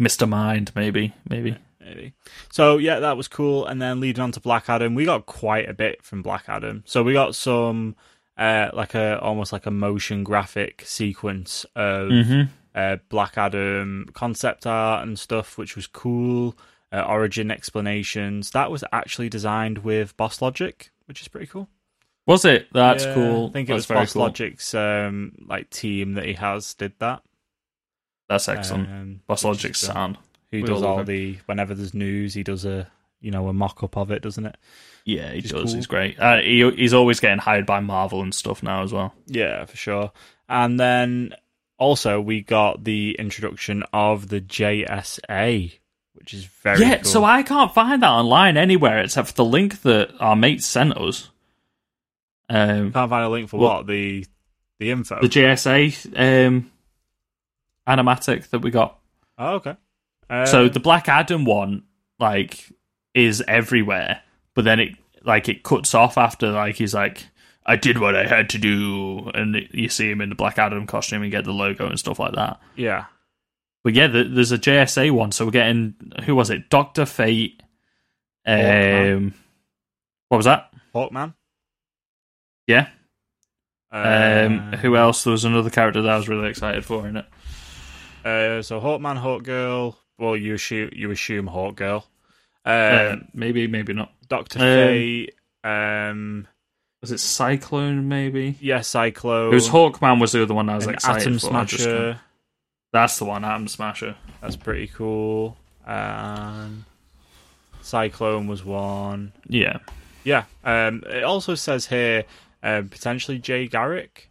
Mr. Mind, maybe, maybe. maybe. So yeah, that was cool. And then leading on to Black Adam, we got quite a bit from Black Adam. So we got some uh like a almost like a motion graphic sequence of Mm-hmm. uh, Black Adam concept art and stuff, which was cool. Uh, origin explanations. That was actually designed with Boss Logic, which is pretty cool. Was it? That's Yeah, cool. I think it That's was Boss cool. Logic's um, like team that he has did that. That's excellent. Um, Boss Logic's sound. He We does all love the whenever there's news, he does a you know a mock up of it, doesn't it? Yeah, he Which does. cool. He's great. Uh, he, he's always getting hired by Marvel and stuff now as well. Yeah, for sure. And then also we got the introduction of the JSA, which is very yeah, cool. so I can't find that online anywhere except for the link that our mate sent us. Um, can't find a link for Well- what the the info. the JSA um, animatic that we got. oh, okay. Uh, so the Black Adam one, like, is everywhere, but then it like it cuts off after like he's like, "I did what I had to do," and you see him in the Black Adam costume and get the logo and stuff like that. yeah, But yeah, the, there's a JSA one, so we're getting who was it? Doctor Fate. Hawkman. Um, what was that? Hawkman. Yeah. Um, Uh, who else? There was another character that I was really excited for in it. Uh, so Hawkman, Hawkgirl. Well, you assume you assume Hawkgirl. Uh, Uh, maybe, maybe not. Doctor um, Fate. Um, Was it Cyclone? Maybe. yeah, Cyclone. It was Hawkman was the other one I was and excited Atom for. Smasher. That's the one, Atom Smasher. That's pretty cool. And Cyclone was one. Yeah. Yeah. Um, it also says here um, potentially Jay Garrick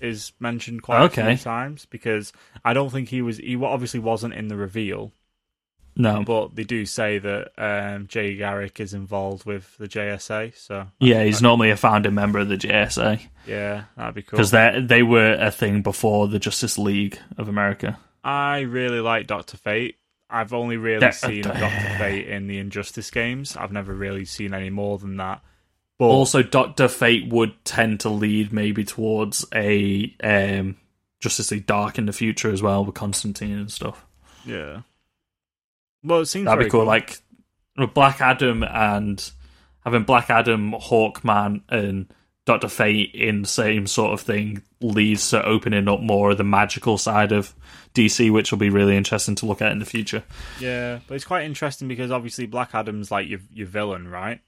is mentioned quite a few times because I don't think he was. He obviously wasn't in the reveal, No. but they do say that um, Jay Garrick is involved with the JSA. So yeah, he's normally a founding member of the JSA yeah, that'd be cool. because they they were a thing before the Justice League of America. I really like Doctor Fate. I've only really That- seen Doctor Fate in the Injustice games. I've never really seen any more than that. But Also, Doctor Fate would tend to lead maybe towards a um, Justice League Dark in the future as well with Constantine and stuff. yeah, well, it seems That'd be cool. Like Black Adam and having Black Adam, Hawkman, and Doctor Fate in the same sort of thing leads to opening up more of the magical side of DC, which will be really interesting to look at in the future. Yeah, but it's quite interesting because obviously Black Adam's like your your villain, right?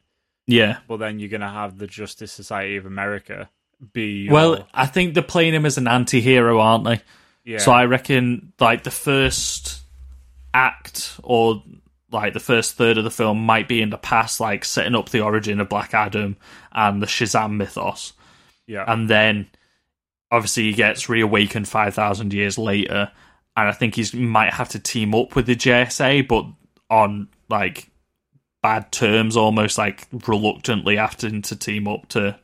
Yeah. But then you're gonna have the Justice Society of America be your- Well, I think they're playing him as an anti-hero, aren't they? yeah, So I reckon like the first act or like the first third of the film might be in the past, like setting up the origin of Black Adam and the Shazam mythos. yeah, And then obviously he gets reawakened five thousand years later and I think he's might have to team up with the JSA but on like bad terms almost like reluctantly having to team up to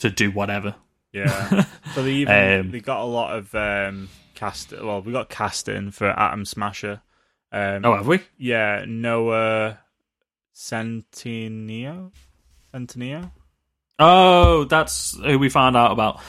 to do whatever. yeah. so they even Um, they got a lot of um cast. Well, we got casting for Atom Smasher. Um, Oh, have we? yeah, Noah Centineo, Centineo. Oh, that's who we found out about.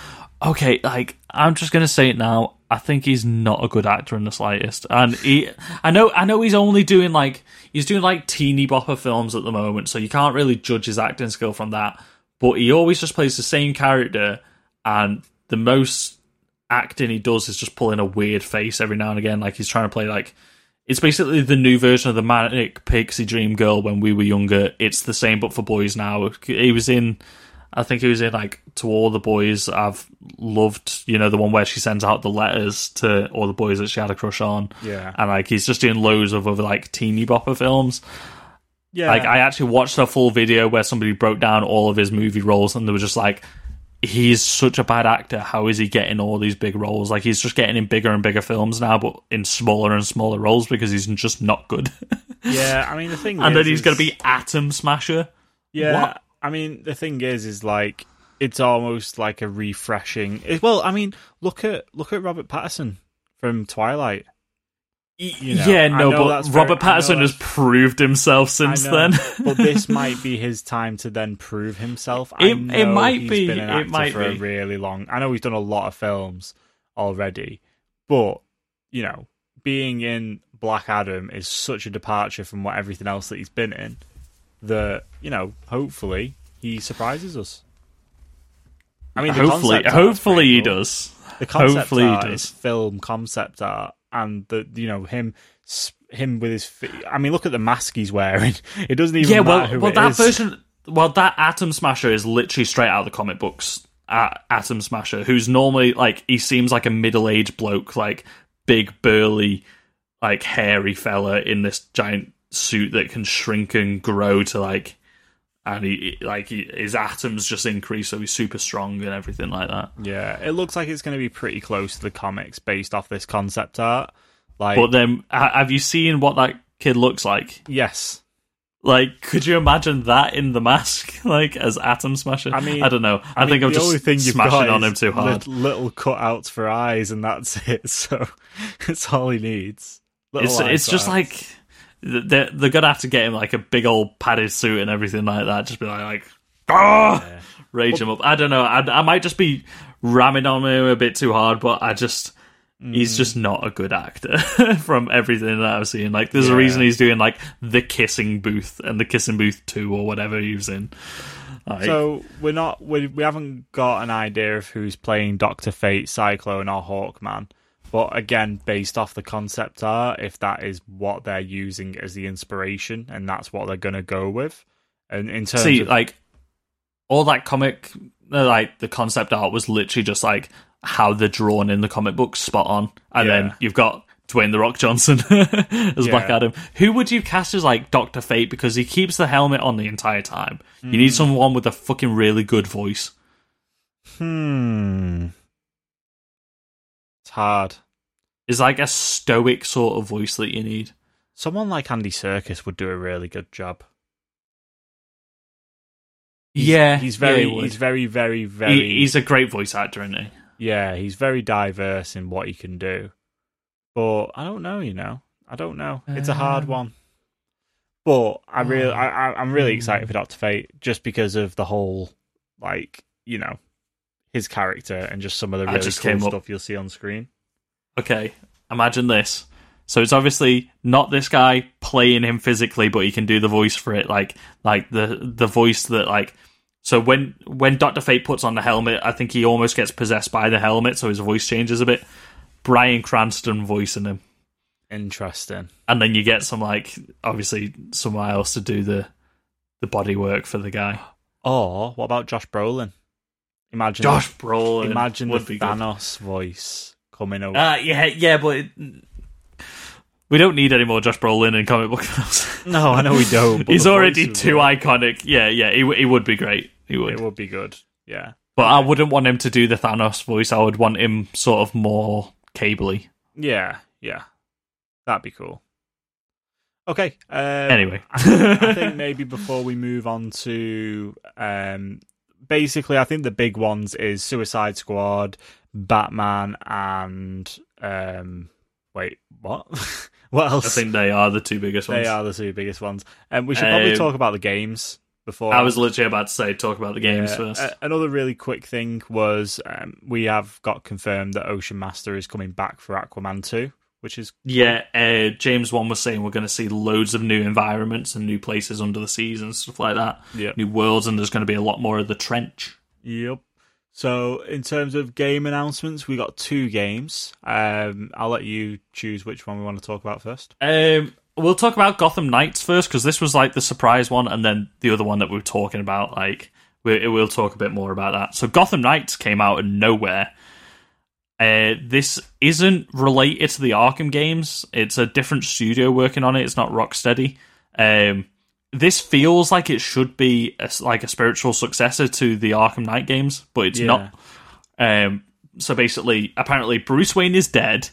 Okay, like I'm just gonna say it now. I think he's not a good actor in the slightest, and he. I know. I know he's only doing like he's doing like teeny bopper films at the moment, so you can't really judge his acting skill from that. But he always just plays the same character, and the most acting he does is just pulling a weird face every now and again, like he's trying to play like. It's basically the new version of the manic pixie dream girl when we were younger. It's the same, but for boys now. He was in I think he was in like to all the boys I've loved. You know, the one where she sends out the letters to all the boys that she had a crush on. Yeah. and like he's just doing loads of other like teeny bopper films. Yeah, Like I actually watched a full video where somebody broke down all of his movie roles, and they were just like, "He's such a bad actor. How is he getting all these big roles? Like he's just getting in bigger and bigger films now, but in smaller and smaller roles because he's just not good." yeah. I mean, the thing and is, then he's is- going to be Atom Smasher. Yeah, What? I mean, the thing is, is like it's almost like a refreshing. it- well, I mean, look at look at Robert Pattinson from Twilight. You know, yeah, no, but very- Robert I Pattinson has proved himself since know, then. but this might be his time to then prove himself. I It- it might he's be, it might for a be. really long. I know he's done a lot of films already, but you know, being in Black Adam is such a departure from what everything else that he's been in. That you know, hopefully, he surprises us. I mean, hopefully, hopefully he cool. does. The concept Hopefully he art does. is film concept art, and the you know him him with his. Fi- I mean, look at the mask he's wearing. It doesn't even yeah, matter well, who well, it that is. version, well, that Atom Smasher is literally straight out of the comic books. A- Atom Smasher, who's normally like he seems like a middle-aged bloke, like big, burly, like hairy fella in this giant suit that can shrink and grow to like, and he like he, his atoms just increase, so he's super strong and everything like that. Yeah, it looks like it's going to be pretty close to the comics based off this concept art. Like, But then, have you seen what that kid looks like? yes, Like, could you imagine that in the mask, like as Atom Smasher? I mean, I don't know. I, mean, think I'm the just only thing smashing on him too hard. lit- Little cutouts for eyes, and that's it. So it's all he needs. Little It's it's just like they're they're gonna have to get him like a big old padded suit and everything like that. Just be like, like ah, rage him up. I don't know. I, I might just be ramming on him a bit too hard, but I just. He's Mm. just not a good actor from everything that I've seen. Like, there's a reason he's doing like the kissing booth and the kissing booth two or whatever he was in. Like, So we're not we we haven't got an idea of who's playing Doctor Fate, Cyclone, or Hawkman. But again, based off the concept art, if that is what they're using as the inspiration, and that's what they're gonna go with, and in terms see of like all that comic uh, like the concept art was literally just like how they're drawn in the comic books spot on and Yeah. then you've got Dwayne the Rock Johnson as Black Adam. Who would you cast as like Doctor Fate because he keeps the helmet on the entire time? You Hmm. need someone with a fucking really good voice. hmm, hard. Is like a stoic sort of voice that you need. Someone like Andy Serkis would do a really good job. He's- yeah, he's very, yeah, he's very, very, very. He- he's a great voice actor, isn't he? Yeah, he's very diverse in what he can do. But I don't know, you know. I don't know. It's a hard Um, one. But I really, oh. I, I'm really Hmm. excited for Doctor Fate just because of the whole, like, you know, his character and just some of the I really cool came up- stuff you'll see on screen. Okay, imagine this. So it's obviously not this guy playing him physically, but he can do the voice for it, like like the the voice that like. So when when Doctor Fate puts on the helmet, I think he almost gets possessed by the helmet, so his voice changes a bit. Bryan Cranston voicing him, Interesting. and then you get some like obviously someone else to do the the body work for the guy. Or what about Josh Brolin? Imagine, Josh Brolin, imagine would the be good. Thanos voice coming over. Uh, yeah, yeah, but it, we don't need any more Josh Brolin in comic book films. no, I know we don't. but He's already too would- iconic. Yeah, yeah, he, he would be great. He would. It would be good. Yeah. But I wouldn't want him to do the Thanos voice. I would want him sort of more cably. Yeah, yeah. That'd be cool. Okay. Um, Anyway. I, I think maybe before we move on to um, basically, I think the big ones is Suicide Squad, Batman, and um, wait, what? what else? I think they are the two biggest ones. they are the two biggest ones. And we should probably Um, talk about the games before. I was literally about to say talk about the games Yeah, first. uh, another really quick thing was um, we have got confirmed that Ocean Master is coming back for Aquaman 2, which is yeah, uh, James Wan was saying we're going to see loads of new environments and new places under the seas and stuff like that. yeah. New worlds, and there's going to be a lot more of the trench. Yep. So in terms of game announcements, we got two games. Um, I'll let you choose which one we want to talk about first. Um, we'll talk about Gotham Knights first because this was like the surprise one, and then the other one that we were talking about, like we, we'll talk a bit more about that. So Gotham Knights came out of nowhere. Uh, this isn't related to the Arkham games. It's a different studio working on it. It's not Rocksteady. Um, this feels like it should be a, like a spiritual successor to the Arkham Knight games, but it's Yeah. not. Um, so basically, apparently, Bruce Wayne is dead.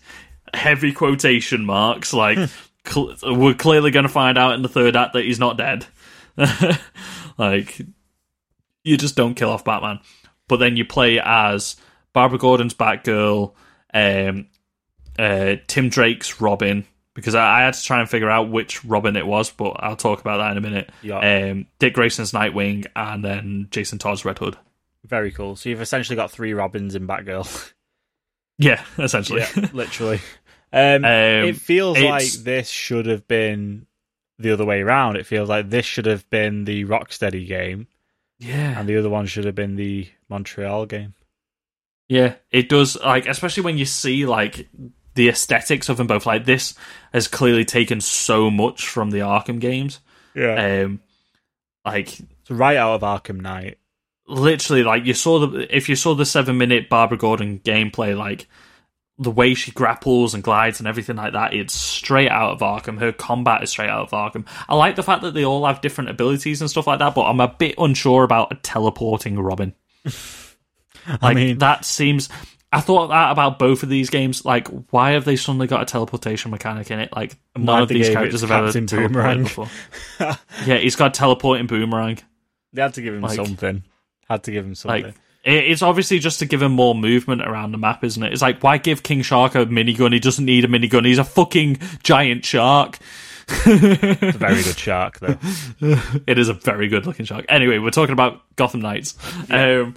Heavy quotation marks. Like cl- we're clearly going to find out in the third act that he's not dead. like you just don't kill off Batman. But then you play as Barbara Gordon's Batgirl, um, uh, Tim Drake's Robin, because I, I had to try and figure out which Robin it was, but I'll talk about that in a minute. Yeah. Um, Dick Grayson's Nightwing, and then Jason Todd's Red Hood. Very cool. So you've essentially got three Robins in Batgirl. Yeah, essentially. yeah, literally. Um, Um, it feels like this should have been the other way around. It feels like this should have been the Rocksteady game, yeah. and the other one should have been the Montreal game. Yeah, it does. Like, especially when you see like the aesthetics of them both. Like, this has clearly taken so much from the Arkham games. Yeah. Um, like So right out of Arkham Knight. literally, like you saw the if you saw the seven minute Barbara Gordon gameplay, like the way she grapples and glides and everything like that, it's straight out of Arkham. Her combat is straight out of Arkham. I like the fact that they all have different abilities and stuff like that, but I'm a bit unsure about a teleporting Robin. Like mean- that seems. I thought that about both of these games. Like, why have they suddenly got a teleportation mechanic in it? Like, none of these characters have ever teleported Boomerang. before. yeah, he's got teleporting boomerang. They had to give him Like- something. Had to give him something. Like, it's obviously just to give him more movement around the map, isn't it? It's like, why give King Shark a minigun? He doesn't need a minigun. He's a fucking giant shark. it's a very good shark, though. It is a very good looking shark. Anyway, we're talking about Gotham Knights. Um,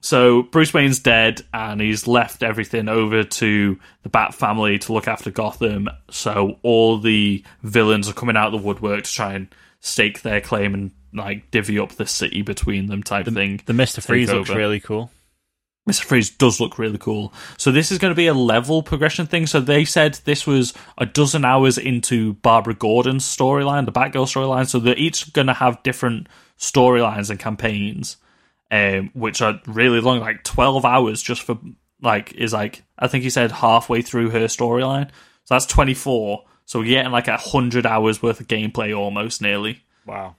so Bruce Wayne's dead, and he's left everything over to the Bat family to look after Gotham. So all the villains are coming out of the woodwork to try and stake their claim and like divvy up the city between them, type of thing. The Mister Freeze looks really cool. Mr. Freeze does look really cool. So this is going to be a level progression thing. So they said this was a dozen hours into Barbara Gordon's storyline, the Batgirl storyline. So they're each going to have different storylines and campaigns, um, which are really long, like twelve hours just for like is like I think he said halfway through her storyline. So that's twenty four. So we're getting like a hundred hours worth of gameplay almost nearly. Wow.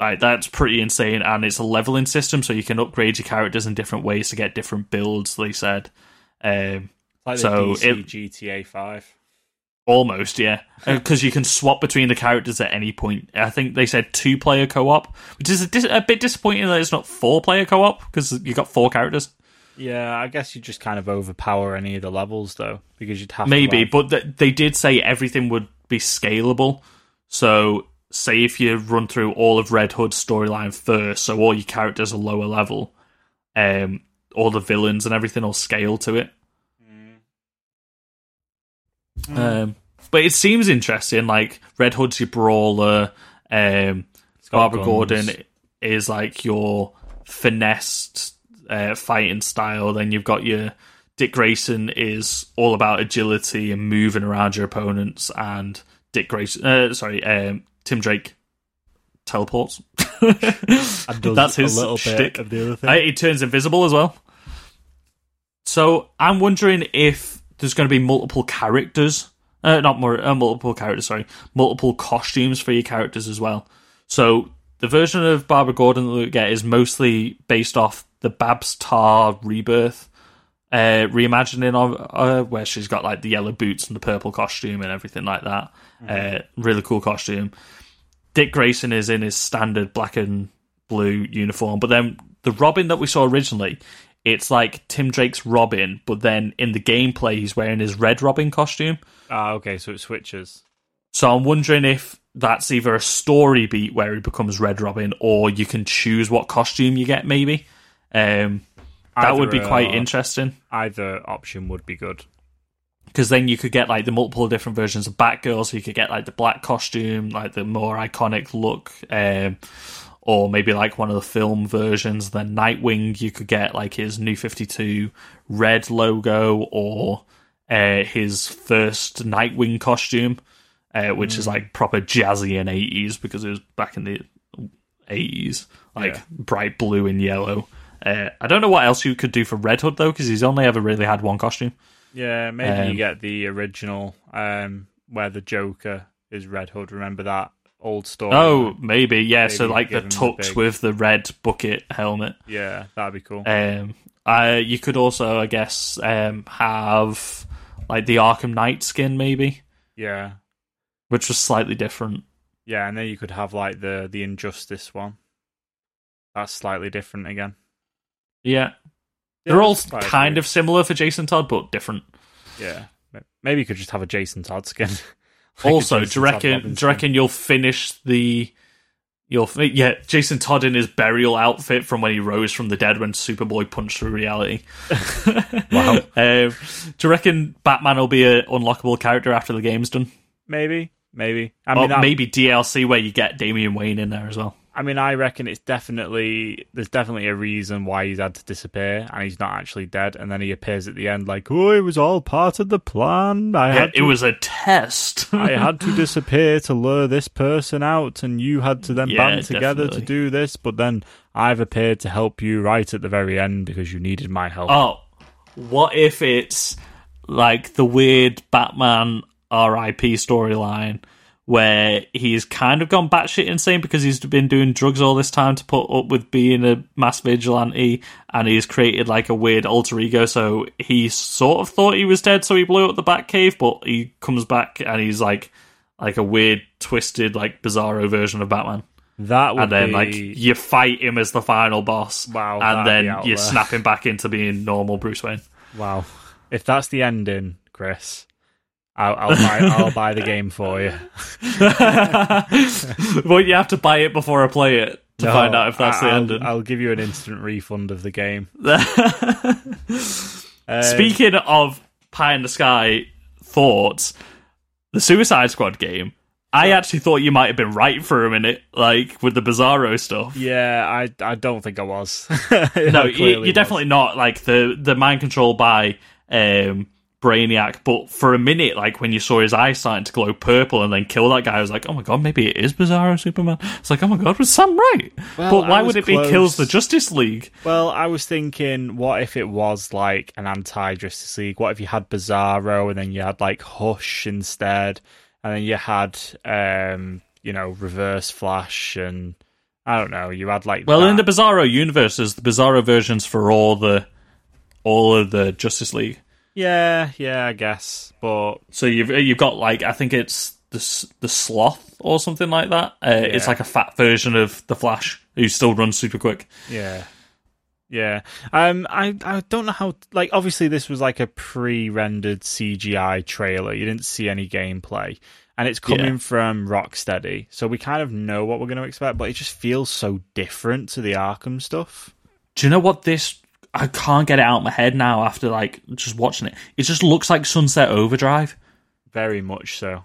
Like that's pretty insane, and it's a leveling system, so you can upgrade your characters in different ways to get different builds. They said, um, Like the So DC it- GTA 5. Almost, yeah, because you can swap between the characters at any point. I think they said two player co op, which is a, dis- a bit disappointing that it's not four player co op because you've got four characters. Yeah, I guess you just kind of overpower any of the levels, though, because you'd have Maybe, but th- they did say everything would be scalable. So, say if you run through all of Red Hood's storyline first, so all your characters are lower level, um, all the villains and everything will scale to it. Um, but it seems interesting. Like Red Hood's your brawler, um, Barbara guns. Gordon is like your finessed uh, fighting style. Then you've got your Dick Grayson is all about agility and moving around your opponents, and Dick Grayson, uh, sorry, um, Tim Drake teleports. And does That's his a little bit of the other thing. Uh, he turns invisible as well. So I'm wondering if there's going to be multiple characters, uh, not more uh, multiple characters, sorry, multiple costumes for your characters as well. So the version of Barbara Gordon that we get is mostly based off the Babs Tarr rebirth uh, reimagining of uh, where she's got like the yellow boots and the purple costume and everything like that. Uh, really cool costume. Dick Grayson is in his standard black and blue uniform, but then the Robin that we saw originally, it's like Tim Drake's Robin, but then in the gameplay he's wearing his red Robin costume. Ah, okay, so it switches. So I'm wondering if that's either a story beat where he becomes Red Robin, or you can choose what costume you get. Maybe um, that Either would be quite are- interesting Either option would be good. because then you could get like the multiple different versions of Batgirl. So you could get like the black costume, like the more iconic look, um, or maybe like one of the film versions. Then Nightwing, you could get like his New Fifty Two red logo, or uh, his first Nightwing costume, uh, which is like proper jazzy and eighties because it was back in the 80s, like Yeah. bright blue and yellow. Uh, I don't know what else you could do for Red Hood though, because he's only ever really had one costume. Yeah, maybe Um, you get the original um, where the Joker is Red Hood. Remember that old story? Oh, maybe yeah. so like the the tux big- with the red bucket helmet. yeah, that'd be cool. Um, uh, you could also, I guess, um, have like the Arkham Knight skin, maybe, yeah, which was slightly different. yeah, and then you could have like the the Injustice one. That's slightly different again. Yeah, Yeah, they're all kind weird. of similar for Jason Todd, but different. yeah. Maybe you could just have a Jason Todd skin. Like a also, do Jason you reckon? Do you reckon you'll finish the? You'll fi- yeah, Jason Todd in his burial outfit from when he rose from the dead when Superboy punched through reality. Wow. Um, do you reckon Batman will be an unlockable character after the game's done? Maybe, maybe. I or mean, that- maybe DLC where you get Damian Wayne in there as well. I mean, I reckon it's definitely there's definitely a reason why he's had to disappear, and he's not actually dead. And then he appears at the end like, "Oh, it was all part of the plan. I Yeah, had it to, was a test. I had to disappear to lure this person out, and you had to then Yeah, band together definitely. to do this. But then I've appeared to help you right at the very end because you needed my help. oh, what if it's like the weird Batman RIP storyline where he's kind of gone batshit insane because he's been doing drugs all this time to put up with being a mass vigilante and he's created like a weird alter ego so he sort of thought he was dead so he blew up the Batcave but he comes back and he's like like a weird twisted like bizarro version of Batman that would and then be like you fight him as the final boss Wow, and then you there. snap him back into being normal Bruce Wayne wow. If that's the ending, Chris, I'll, I'll buy I'll buy the game for you. well, you have to buy it before I play it to No, find out if that's the I'll, ending. I'll give you an instant refund of the game. Um, Speaking of pie in the sky thoughts, the Suicide Squad game. I actually thought you might have been right for a minute, like with the Bizarro stuff. yeah, I I don't think I was. no, you, you're definitely not like the the mind control by um, Brainiac. But for a minute, like when you saw his eyes starting to glow purple and then kill that guy, I was like, oh my god, maybe it is Bizarro Superman. It's like, oh my god, was Sam right? Well, but why would it be kills the Justice League? Well, I was thinking, what if it was like an anti Justice League? What if you had Bizarro and then you had like Hush instead, and then you had um, you know, Reverse Flash and I don't know, you had like Well, that. in the Bizarro universe, there's the Bizarro versions for all the all of the Justice League. Yeah, yeah, I guess, but So you've you've got like I think it's the the Sloth or something like that. Uh, It's like a fat version of the Flash who still runs super quick. Yeah. Yeah. Um I I don't know how like obviously this was like a pre-rendered CGI trailer. You didn't see any gameplay. And it's coming Yeah. from Rocksteady. So we kind of know what we're going to expect, but it just feels so different to the Arkham stuff. Do you know what this? I can't get it out of my head now after like just watching it. It just looks like Sunset Overdrive. Very much so.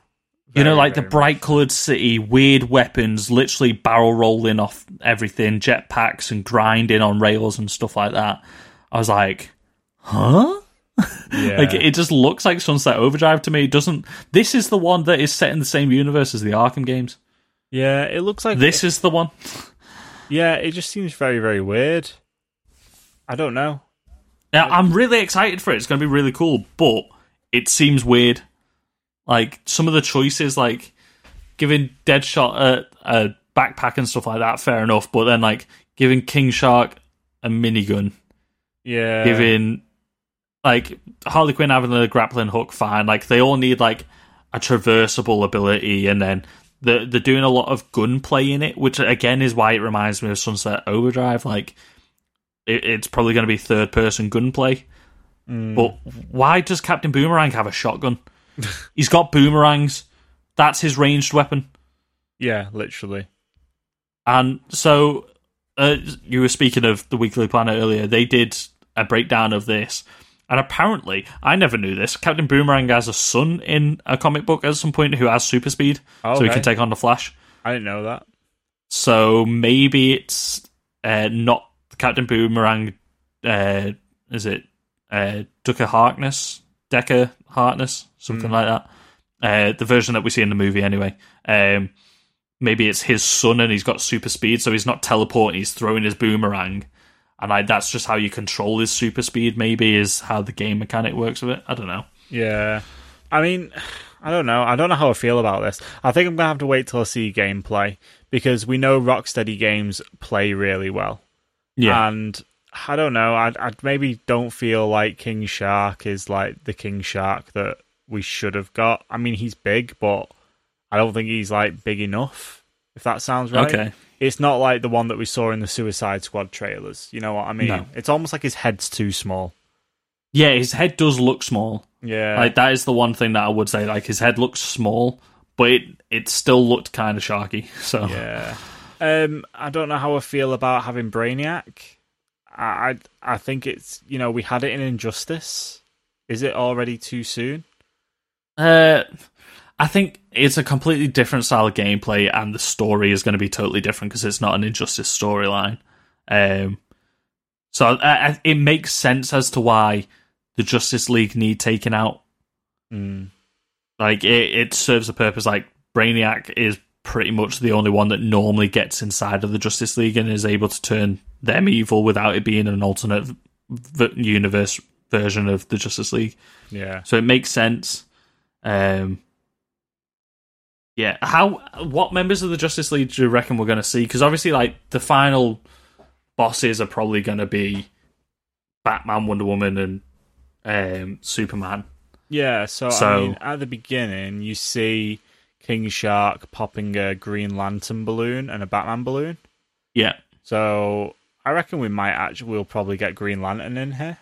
you know, like the bright coloured city, weird weapons, literally barrel rolling off everything, jetpacks and grinding on rails and stuff like that. I was like, huh? Yeah. Like it just looks like Sunset Overdrive to me. It doesn't. This is the one that is set in the same universe as the Arkham games. yeah, it looks like This is the one. Yeah, it just seems very very weird. I don't know. Now, I'm really excited for it. It's going to be really cool, but it seems weird. Like some of the choices, like giving Deadshot a, a backpack and stuff like that, fair enough. But then, like giving King Shark a minigun, Yeah. giving like Harley Quinn having a grappling hook, fine. Like they all need like a traversable ability, and then they're they're doing a lot of gunplay in it, which again is why it reminds me of Sunset Overdrive. Like it, it's probably going to be third person gunplay. But why does Captain Boomerang have a shotgun? He's got boomerangs. That's his ranged weapon. Yeah, literally. And so, uh, you were speaking of the Weekly Planet earlier. They did a breakdown of this, and apparently, I never knew this. Captain Boomerang has a son in a comic book at some point who has super speed, so he can take on the Flash. I didn't know that. So maybe it's uh, not Captain Boomerang. Uh, is it uh, Ducker Harkness, Decker Harkness, something like that? Uh, the version that we see in the movie, anyway. Um, maybe it's his son and he's got super speed, so he's not teleporting, he's throwing his boomerang. And like that's just how you control his super speed, maybe, is how the game mechanic works with it. I don't know. Yeah. I mean, I don't know. I don't know how I feel about this. I think I'm going to have to wait till I see gameplay because we know Rocksteady games play really well. And I don't know. I I maybe don't feel like King Shark is like the King Shark that we should have got. I mean, he's big, but I don't think he's like big enough. If that sounds right. Okay. It's not like the one that we saw in the Suicide Squad trailers. You know what I mean? No. It's almost like his head's too small. Yeah, his head does look small. Yeah. Like that is the one thing that I would say. Like his head looks small, but it it still looked kind of sharky. So Yeah. Um, I don't know how I feel about having Brainiac. I, I I think it's you know we had it in Injustice. Is it already too soon? Uh, I think it's a completely different style of gameplay, and the story is going to be totally different because it's not an Injustice storyline. Um, so I, I, it makes sense as to why the Justice League need taken out. Mm. Like it, it serves a purpose. Like Brainiac is pretty much the only one that normally gets inside of the Justice League and is able to turn them evil without it being an alternate v- universe version of the Justice League. Yeah. So it makes sense. Um, yeah, how what members of the Justice League do you reckon we're going to see? Because obviously, like the final bosses are probably going to be Batman, Wonder Woman, and um, Superman. Yeah. So, I mean, at the beginning, you see King Shark popping a Green Lantern balloon and a Batman balloon. Yeah, So I reckon we might actually we'll probably get Green Lantern in here.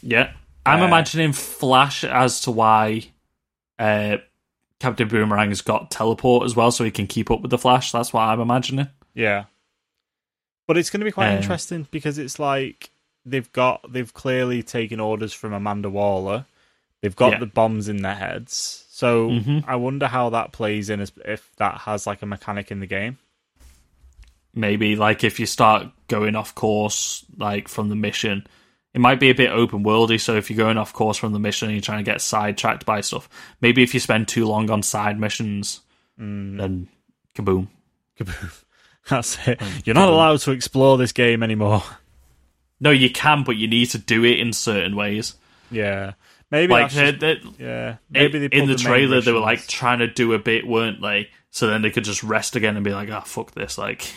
yeah. I'm Uh, imagining Flash as to why uh, Captain Boomerang's got teleport as well, so he can keep up with the Flash. That's what I'm imagining. Yeah. But it's going to be quite Um, interesting because it's like they've got they've clearly taken orders from Amanda Waller. They've got Yeah. the bombs in their heads. So Mhm. I wonder how that plays in as if that has like a mechanic in the game. maybe like if you start going off course like from the mission it might be a bit open worldy so if you're going off course from the mission and you're trying to get sidetracked by stuff maybe if you spend too long on side missions then kaboom, kaboom That's it. You're not allowed to explore this game anymore. no you can but you need to do it in certain ways Yeah. Maybe like they- just- they- yeah. Maybe they in the main trailer they were like trying to do a bit weren't they so then they could just rest again and be like oh fuck this like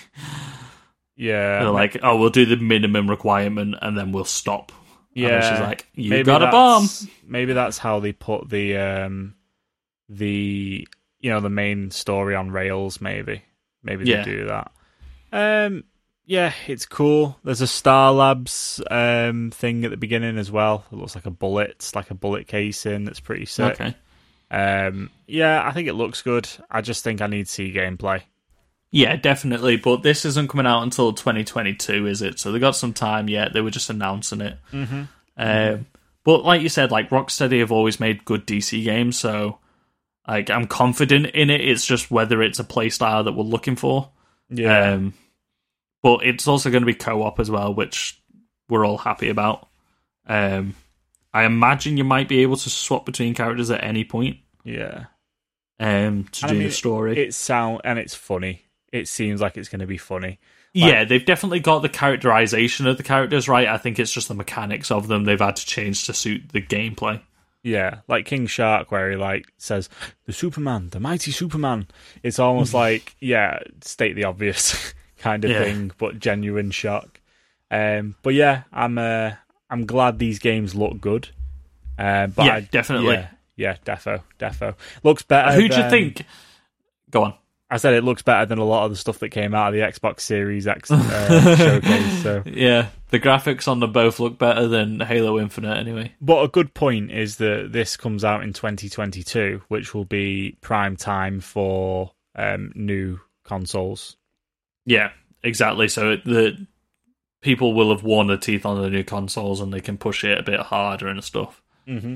yeah. they're like oh we'll do the minimum requirement and then we'll stop And Yeah, she's like, "You maybe got a bomb." Maybe that's how they put the um, the you know the main story on rails. Maybe, maybe Yeah. they do that. Um, yeah, it's cool. There's a Star Labs um thing at the beginning as well. It looks like a bullet, it's like a bullet casing. That's pretty sick. okay Um, yeah, I think it looks good. I just think I need to see gameplay. Yeah, definitely. But this isn't coming out until 2022, is it? So they got some time yet. They were just announcing it. Mm-hmm. Um, but like you said, like Rocksteady have always made good DC games, so like I'm confident in it. It's just whether it's a playstyle that we're looking for. Yeah, Um, but it's also going to be co-op as well, which we're all happy about. Um, I imagine you might be able to swap between characters at any point yeah. um, to And do I mean, the story. It sound and it's funny. It seems like it's going to be funny. yeah, they've definitely got the characterization of the characters right. I think it's just the mechanics of them they've had to change to suit the gameplay. Yeah, like King Shark, where he like says the Superman, the mighty Superman. It's almost like yeah, state the obvious kind of Yeah. thing, but genuine shock. Um, but yeah, I'm uh, I'm glad these games look good. Uh, but Yeah, I- definitely. Yeah, yeah, defo, defo. Looks better. Who do you think? Go on. I said it looks better than a lot of the stuff that came out of the Xbox Series X uh, showcase. So, Yeah, the graphics on them both look better than Halo Infinite anyway. but a good point is that this comes out in 2022, which will be prime time for um, new consoles. Yeah, exactly. So the people will have worn their teeth on the new consoles and they can push it a bit harder and stuff. Mm-hmm.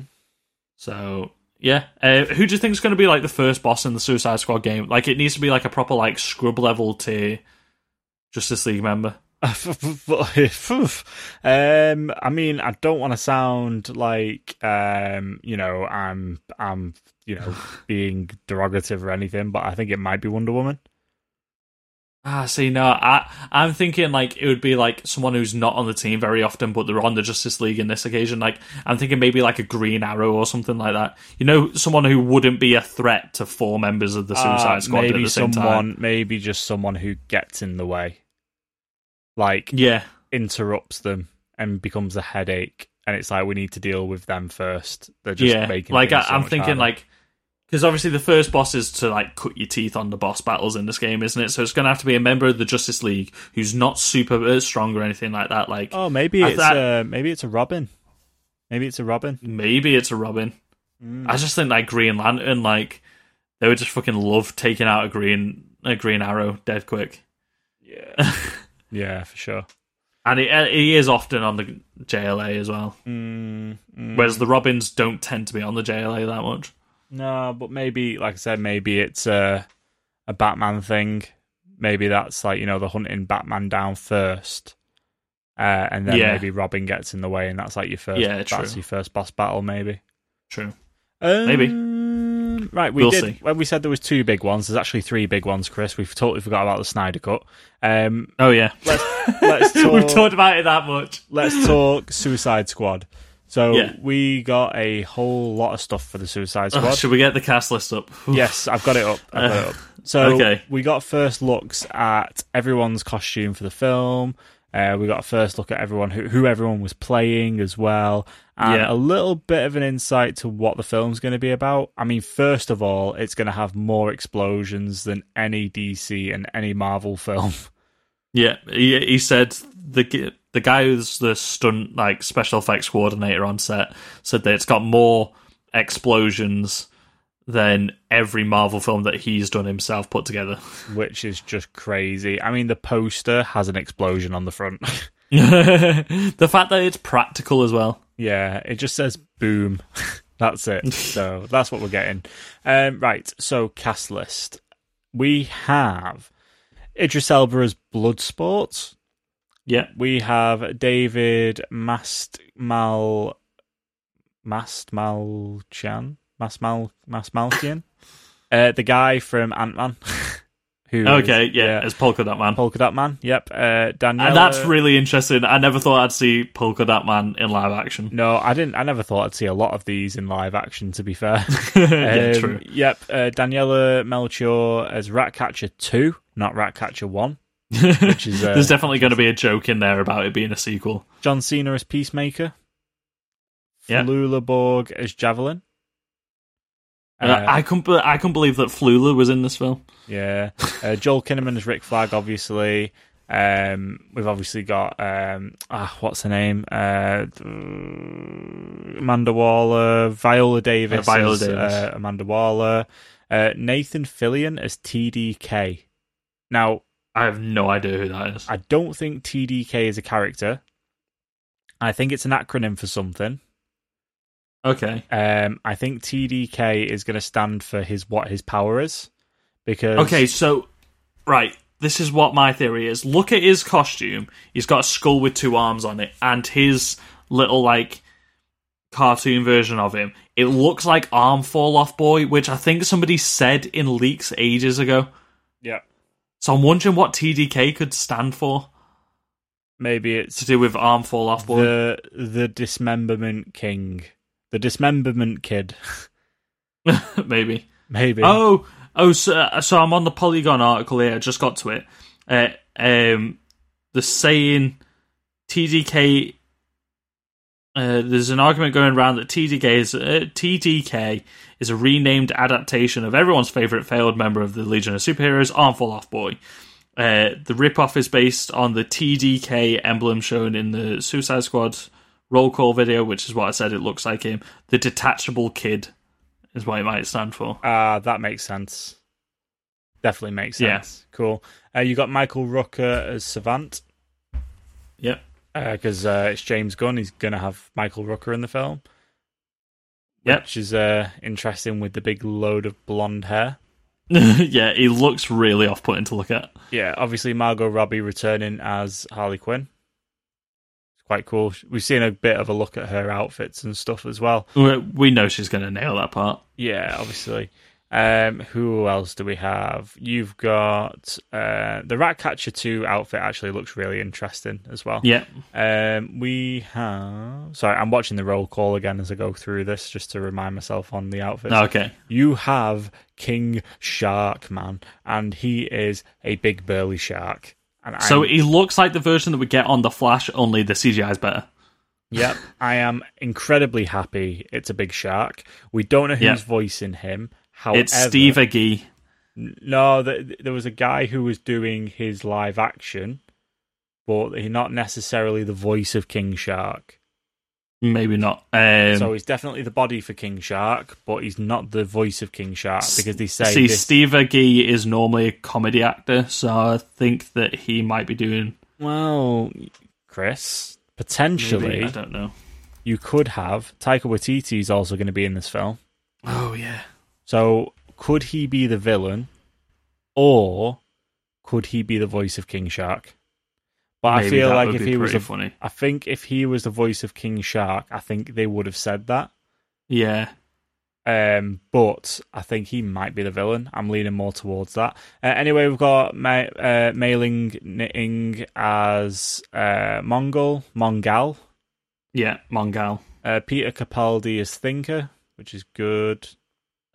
So yeah, uh, who do you think is going to be like the first boss in the Suicide Squad game? Like it needs to be like a proper like scrub level to Justice League member. um, I mean, I don't want to sound like um, you know, I'm I'm you know being derogative or anything, but I think it might be Wonder Woman. Ah, see, no, I I'm thinking like it would be like someone who's not on the team very often, but they're on the Justice League in this occasion. Like I'm thinking maybe like a Green Arrow or something like that. You know, someone who wouldn't be a threat to four members of the Suicide Uh, Squad at maybe the same someone, time. maybe just someone who gets in the way, like Yeah, interrupts them and becomes a headache. And it's like we need to deal with them first. They're just yeah. making Like I, so I'm thinking harder. like because obviously the first boss is to like cut your teeth on the boss battles in this game, isn't it? So it's going to have to be a member of the Justice League who's not super uh, strong or anything like that. Like oh, maybe it's thought- uh, maybe it's a Robin. Maybe it's a Robin. maybe it's a Robin. Mm. I just think like Green Lantern, like they would just fucking love taking out a green a Green Arrow dead quick, Yeah, yeah, for sure. and he, uh, he is often on the JLA as well. Mm, mm. Whereas the Robins don't tend to be on the JLA that much. No, but maybe, like I said, maybe it's a a Batman thing. Maybe that's like you know the hunting Batman down first, uh, and then Yeah. maybe Robin gets in the way, and that's like your first. Yeah, true. that's your first boss battle, maybe. True. Um, Maybe. Right, we We'll did see. when we said there was two big ones. There's actually three big ones, Chris. We've totally forgot about the Snyder cut. Um, Oh yeah, let's let's talk. we've talked about it that much. let's talk Suicide Squad. So Yeah. we got a whole lot of stuff for the Suicide Oh, Squad. should we get the cast list up? Yes, I've got it up. I've got it up. So okay. we got first looks at everyone's costume for the film. Uh, we got a first look at everyone who, who everyone was playing as well, and Yeah. a little bit of an insight to what the film's going to be about. I mean, first of all, it's going to have more explosions than any DC and any Marvel film. Yeah, he, he said the the guy who's the stunt like special effects coordinator on set said that it's got more explosions than every Marvel film that he's done himself put together. which is just crazy. I mean, the poster has an explosion on the front. the fact that it's practical as well. yeah, it just says boom. that's it. so that's what we're getting. Um, right. So cast list. We have Idris Elba as Bloodsport. Yeah, We have David Mastmal Mastmalchan Mastmal Mastmalkian, uh, the guy from Ant Man. Who is- okay, yeah, it's Polka Dot Man. Polka Dot Man. Yep. Uh, Daniela. and that's really interesting. I never thought I'd see Polka Dot Man in live action. No, I didn't. I never thought I'd see a lot of these in live action. To be fair, yeah, Um, true. Yep, uh, Daniela Melchior as Ratcatcher two, not Ratcatcher one, which is uh, There's definitely going to be a joke in there about it being a sequel. John Cena as Peacemaker. Yeah. Flula Borg as Javelin. And I, I couldn't. be- I couldn't believe that Flula was in this film. Yeah, uh, Joel Kinnaman as Rick Flag. Obviously, um, we've obviously got um, ah, what's her name? Uh, Amanda Waller, Viola Davis, Uh, Viola as, Davis. Uh, Amanda Waller, uh, Nathan Fillion as TDK. Now, I have no idea who that is. I don't think TDK is a character. I think it's an acronym for something. Okay. Um, I think TDK is going to stand for his what his power is, because Okay, so right, this is what my theory is. Look at his costume. He's got a skull with two arms on it, and his little like cartoon version of him. It looks like Arm Fall Off Boy, which I think somebody said in leaks ages ago. So I'm wondering what TDK could stand for maybe it's to do with Arm Fall Off Boy. the the dismemberment king, the dismemberment kid, Maybe. maybe. Oh, oh, so, so I'm on the Polygon article here. I just got to it. Uh, um, the saying TDK. Uh, there's an argument going around that TDK is uh, TDK is a renamed adaptation of everyone's favorite failed member of the Legion of Superheroes, Arm Fall Off Boy. Uh, the ripoff is based on the TDK emblem shown in the Suicide Squad roll call video, which is what I said it looks like him. The detachable kid is what it might stand for. Ah, that makes sense. Definitely makes Yeah. sense. Cool. Uh, you got Michael Rooker as Savant Yep. Because uh, it's James Gunn. He's going to have Michael Rooker in the film. Yep. Which is uh, interesting with the big load of blonde hair. yeah, he looks really off putting to look at. Yeah, obviously Margot Robbie returning as Harley Quinn. It's quite cool. We've seen a bit of a look at her outfits and stuff as well. We we know she's going to nail that part. Yeah, obviously. Um, who else do we have? You've got uh, the Ratcatcher 2 outfit actually looks really interesting as well. Yeah. Um, we have. Sorry, I'm watching the roll call again as I go through this just to remind myself on the outfits. Okay. You have King Shark Man, and he is a big burly shark. And So he looks like the version that we get on the Flash, only the CGI is better. Yep, I am incredibly happy. It's a big shark. We don't know who's Yeah. voicing him. However, It's Steve Agee. No, th- there was a guy who was doing his live action, but he's not necessarily the voice of King Shark. Maybe not. Um, so he's definitely the body for King Shark, but he's not the voice of King Shark because they say see, this- Steve Agee is normally a comedy actor, so I think that he might be doing. Well, Chris, Maybe, potentially I don't know. you could have Taika Waititi is also going to be in this film. Oh yeah. So could he be the villain, or could he be the voice of King Shark? But I feel like if he was, a, funny. I think if he was the voice of King Shark, I think they would have said that. Yeah. Um, but I think he might be the villain. I'm leaning more towards that. Uh, anyway, we've got Ma- uh, Mayling Knitting as uh, Mongol, Mongal. Yeah, Mongal. Uh, Peter Capaldi as Thinker, which is good.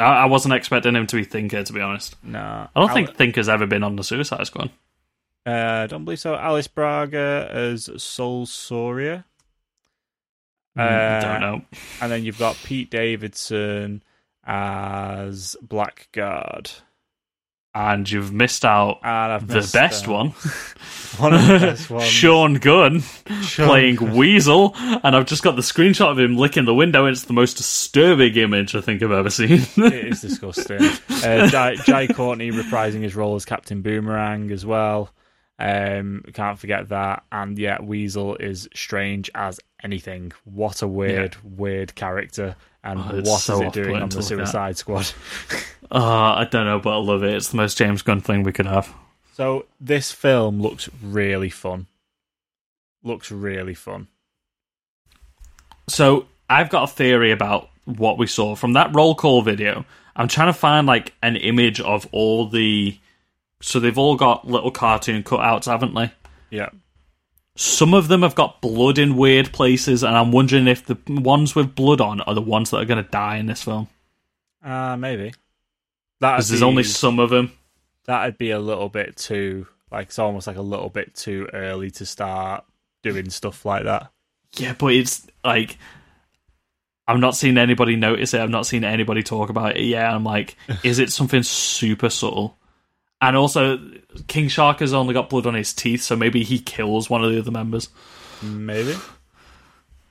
I, I wasn't expecting him to be Thinker, to be honest. Nah, I don't Al- think Thinker's ever been on the Suicide Squad. Uh, don't believe so. Alice Braga as Sol Soria. Mm, Uh, don't know. And then you've got Pete Davidson as Blackguard. And you've missed out I've the missed, best uh, one. One of the best ones. Sean Gunn Sean playing Gunn. Weasel, and I've just got the screenshot of him licking the window. and It's the most disturbing image I think I've ever seen. it is disgusting. Uh, Jai, Jai Courtney reprising his role as Captain Boomerang as well. Um, can't forget that. And yeah, Weasel is strange as anything. What a weird, weird character. And Oh, what it's is it doing on the look at. Suicide Squad? uh, I don't know, but I love it. It's the most James Gunn thing we could have. So this film looks really fun. Looks really fun. So I've got a theory about what we saw from that roll call video. I'm trying to find like an image of all the. So they've all got little cartoon cutouts, haven't they? Yeah. Some of them have got blood in weird places, and I'm wondering if the ones with blood on are the ones that are going to die in this film. Uh maybe. That Because there's only some of them. that'd be a little bit too like it's almost like a little bit too early to start doing stuff like that. Yeah, but it's like I'm not seeing anybody notice it. I've not seen anybody talk about it yet. I'm like, is it something super subtle? And also, King Shark has only got blood on his teeth, so maybe he kills one of the other members. Maybe.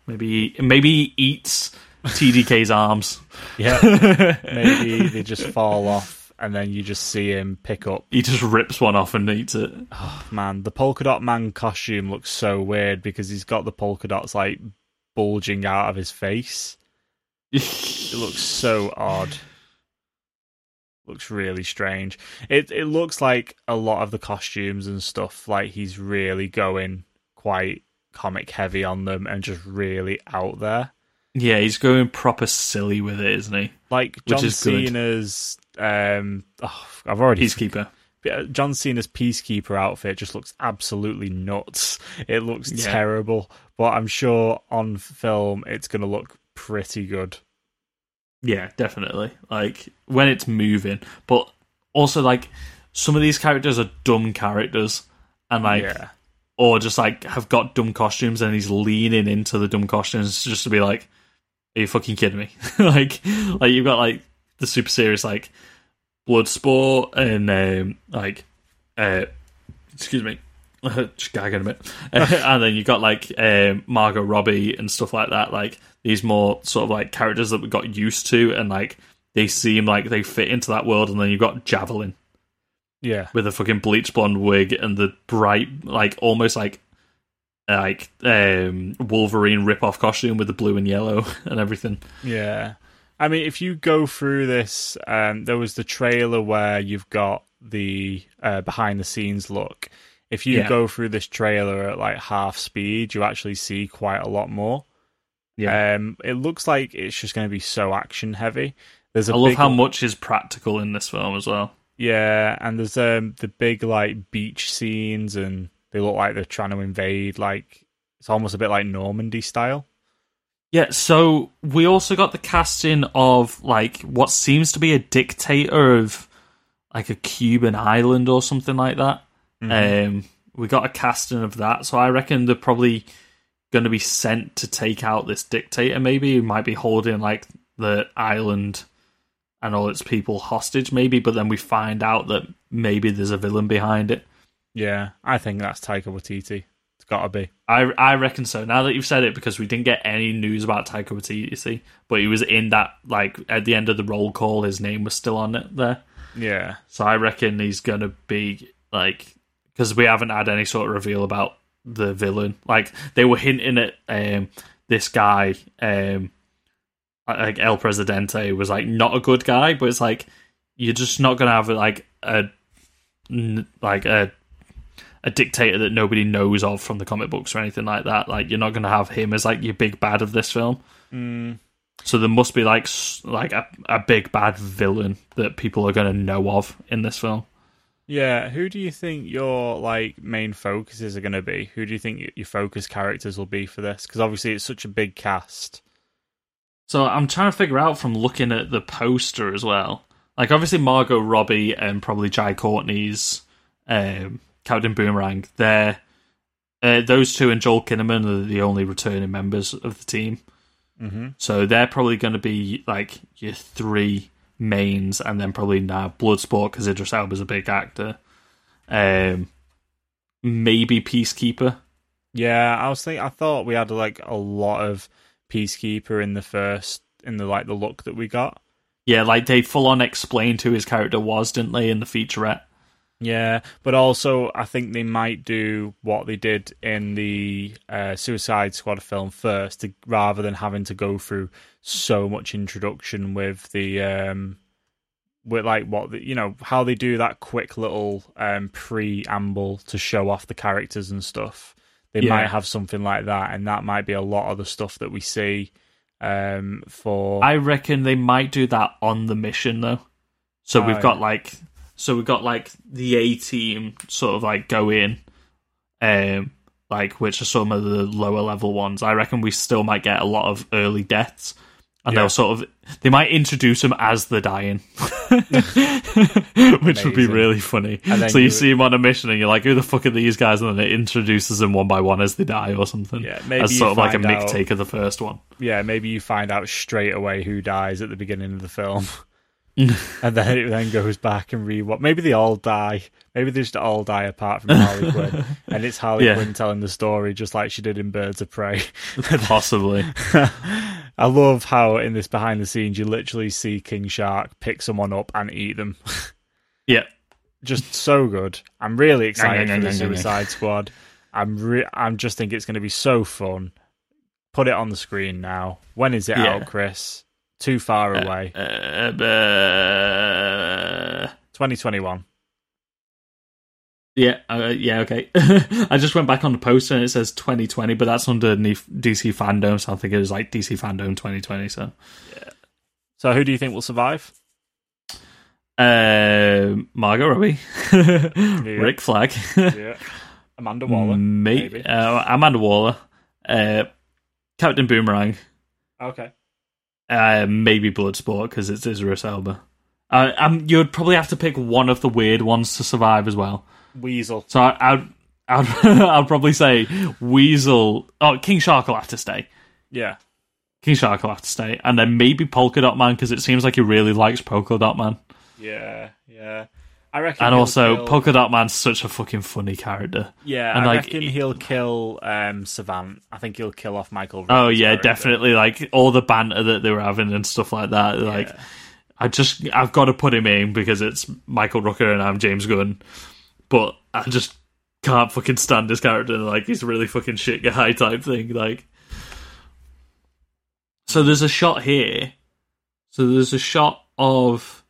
Maybe maybe he eats TDK's arms. Yeah. maybe they just fall off and then you just see him pick up. He just rips one off and eats it. Oh, man, the polka dot man costume looks so weird because he's got the polka dots like bulging out of his face. It looks so odd. Looks really strange. It it looks like a lot of the costumes and stuff like he's really going quite comic heavy on them and just really out there. yeah, he's going proper silly with it, isn't he? Like Which John. Cena's um oh, I've already Peacekeeper. John Cena's peacekeeper outfit just looks absolutely nuts. It looks Yeah. terrible, but I'm sure on film it's going to look pretty good. Yeah, definitely. Like when it's moving, but also like some of these characters are dumb characters, and like yeah. or just like have got dumb costumes, and he's leaning into the dumb costumes just to be like, "Are you fucking kidding me?" like, like you've got like the super serious like Bloodsport and um, like, uh, excuse me. just gagging a bit, and then you got like um, Margot Robbie and stuff like that. Like these more sort of like characters that we got used to, and like they seem like they fit into that world. And then you've got Javelin Yeah. with a fucking bleach blonde wig and the bright, like almost like like um Wolverine rip off costume with the blue and yellow and everything. Yeah. I mean, if you go through this, um, there was the trailer where you've got the uh, behind the scenes look. If you Yeah. go through this trailer at like half speed, you actually see quite a lot more. Yeah. Um, it looks like it's just going to be so action heavy. There's a I love big, how much is practical in this film as well. Yeah, and there's um the big like beach scenes, and they look like they're trying to invade. Like it's almost a bit like Normandy style. Yeah, so we also got the casting of like what seems to be a dictator of like a Cuban island or something like that. Um, we got a casting of that, so I reckon they're probably going to be sent to take out this dictator. Maybe who might be holding like the island and all its people hostage. Maybe, but then we find out that maybe there's a villain behind it. Yeah, I think that's Taika Waititi. It's got to be. I I reckon so. Now that you've said it, because we didn't get any news about Taika Waititi, you see, but he was in that like at the end of the roll call, his name was still on it there. Yeah, So I reckon he's gonna be like because we haven't had any sort of reveal about the villain. Like they were hinting at um, this guy, um, like El Presidente, was like not a good guy, but it's like you're just not gonna have like a like a a dictator that nobody knows of from the comic books or anything like that. Like you're not gonna have him as like your big bad of this film. So there must be like like a, a big bad villain that people are gonna know of in this film. Yeah. Who do you think your like main focuses are going to be? Who do you think your focus characters will be for this? Because obviously it's such a big cast. So I'm trying to figure out from looking at the poster as well. Like obviously Margot Robbie and probably Jai Courtney's um, Captain Boomerang. They're uh, those two and Joel Kinnaman are the only returning members of the team. Mm-hmm. So they're probably going to be like your three mains, and then probably now Bloodsport because Idris Elba's a big actor. Um, maybe Peacekeeper. Yeah, I was thinking. I thought we had like a lot of Peacekeeper in the first, in the like the look that we got. Yeah, like they full on explained who his character was, didn't they, in the featurette? Yeah, but also I think they might do what they did in the uh, Suicide Squad film first, to, rather than having to go through so much introduction with the um, with like what the, you know how they do that quick little um, preamble to show off the characters and stuff. They Yeah. might have something like that, and that might be a lot of the stuff that we see um, for. I reckon they might do that on the mission though. So Oh, we've yeah. got like so we've got like the A team sort of like go in, um, like which are some of the lower level ones. I reckon we still might get a lot of early deaths, and Yeah. they'll sort of they might introduce them as the dying, which would be really funny. So you, you- see them on a mission, and you're like, "Who the fuck are these guys?" And then it introduces them one by one as they die or something. Yeah, maybe as sort of like a out- take of the first one. yeah, maybe you find out straight away who dies at the beginning of the film. and then it then goes back and re what maybe they all die. Maybe they just all die apart from Harley Quinn. And it's Harley Yeah. Quinn telling the story just like she did in Birds of Prey. Possibly. I love how in this behind the scenes you literally see King Shark pick someone up and eat them. yeah. just so good. I'm really excited for the. Suicide Squad. I'm re- I'm just think it's going to be so fun. Put it on the screen now. When is it Yeah. out, Chris? Too far away. Uh, uh, 2021. yeah, uh, yeah, okay. I just went back on the poster and it says 2020, but that's underneath DC fandom, so I think it was like DC fandom 2020. So, yeah. So who do you think will survive? uh, Margot Robbie, Rick Flag, Yeah. Amanda Waller. me, maybe. uh, Amanda Waller, uh, Captain Boomerang, Okay. Uh, maybe Bloodsport because it's Idris Elba. Uh, um, you'd probably have to pick one of the weird ones to survive as well. Weasel. So I, I'd, I'd, I'd probably say Weasel. Oh, King Shark will have to stay. Yeah. King Shark will have to stay, and then maybe Polka Dot Man because it seems like he really likes Polka Dot Man, Yeah. Yeah. I reckon. and also kill- Polka Dot Man's such a fucking funny character. Yeah, and I like- reckon he'll kill um, Savant. I think he'll kill off Michael. Oh yeah, character. definitely. Like all the banter that they were having and stuff like that. Like I just I've got to put him in because it's Michael Rooker and I'm James Gunn, but I just can't fucking stand his character. Like he's a really fucking shit guy type thing. Like so, there's a shot here. So there's a shot of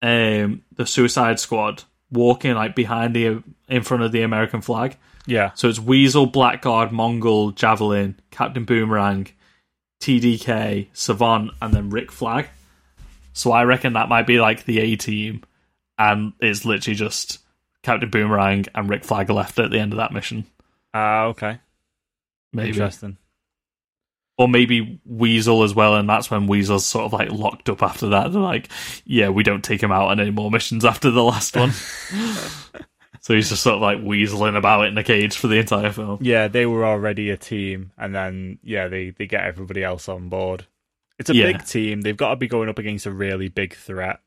um the Suicide Squad walking like behind the in front of the American flag. Yeah. So it's Weasel, Blackguard, Mongol, Javelin, Captain Boomerang, TDK, Savant, and then Rick Flag. So I reckon that might be like the A team, and it's literally just Captain Boomerang and Rick Flag left at the end of that mission. Ah, okay. Maybe. Interesting. Or maybe Weasel as well, and that's when Weasel's sort of like locked up after that. They're like, yeah, we don't take him out on any more missions after the last one. so he's just sort of like weaseling about in the cage for the entire film. Yeah, they were already a team, and then yeah, they they get everybody else on board. It's a Yeah. big team. They've got to be going up against a really big threat.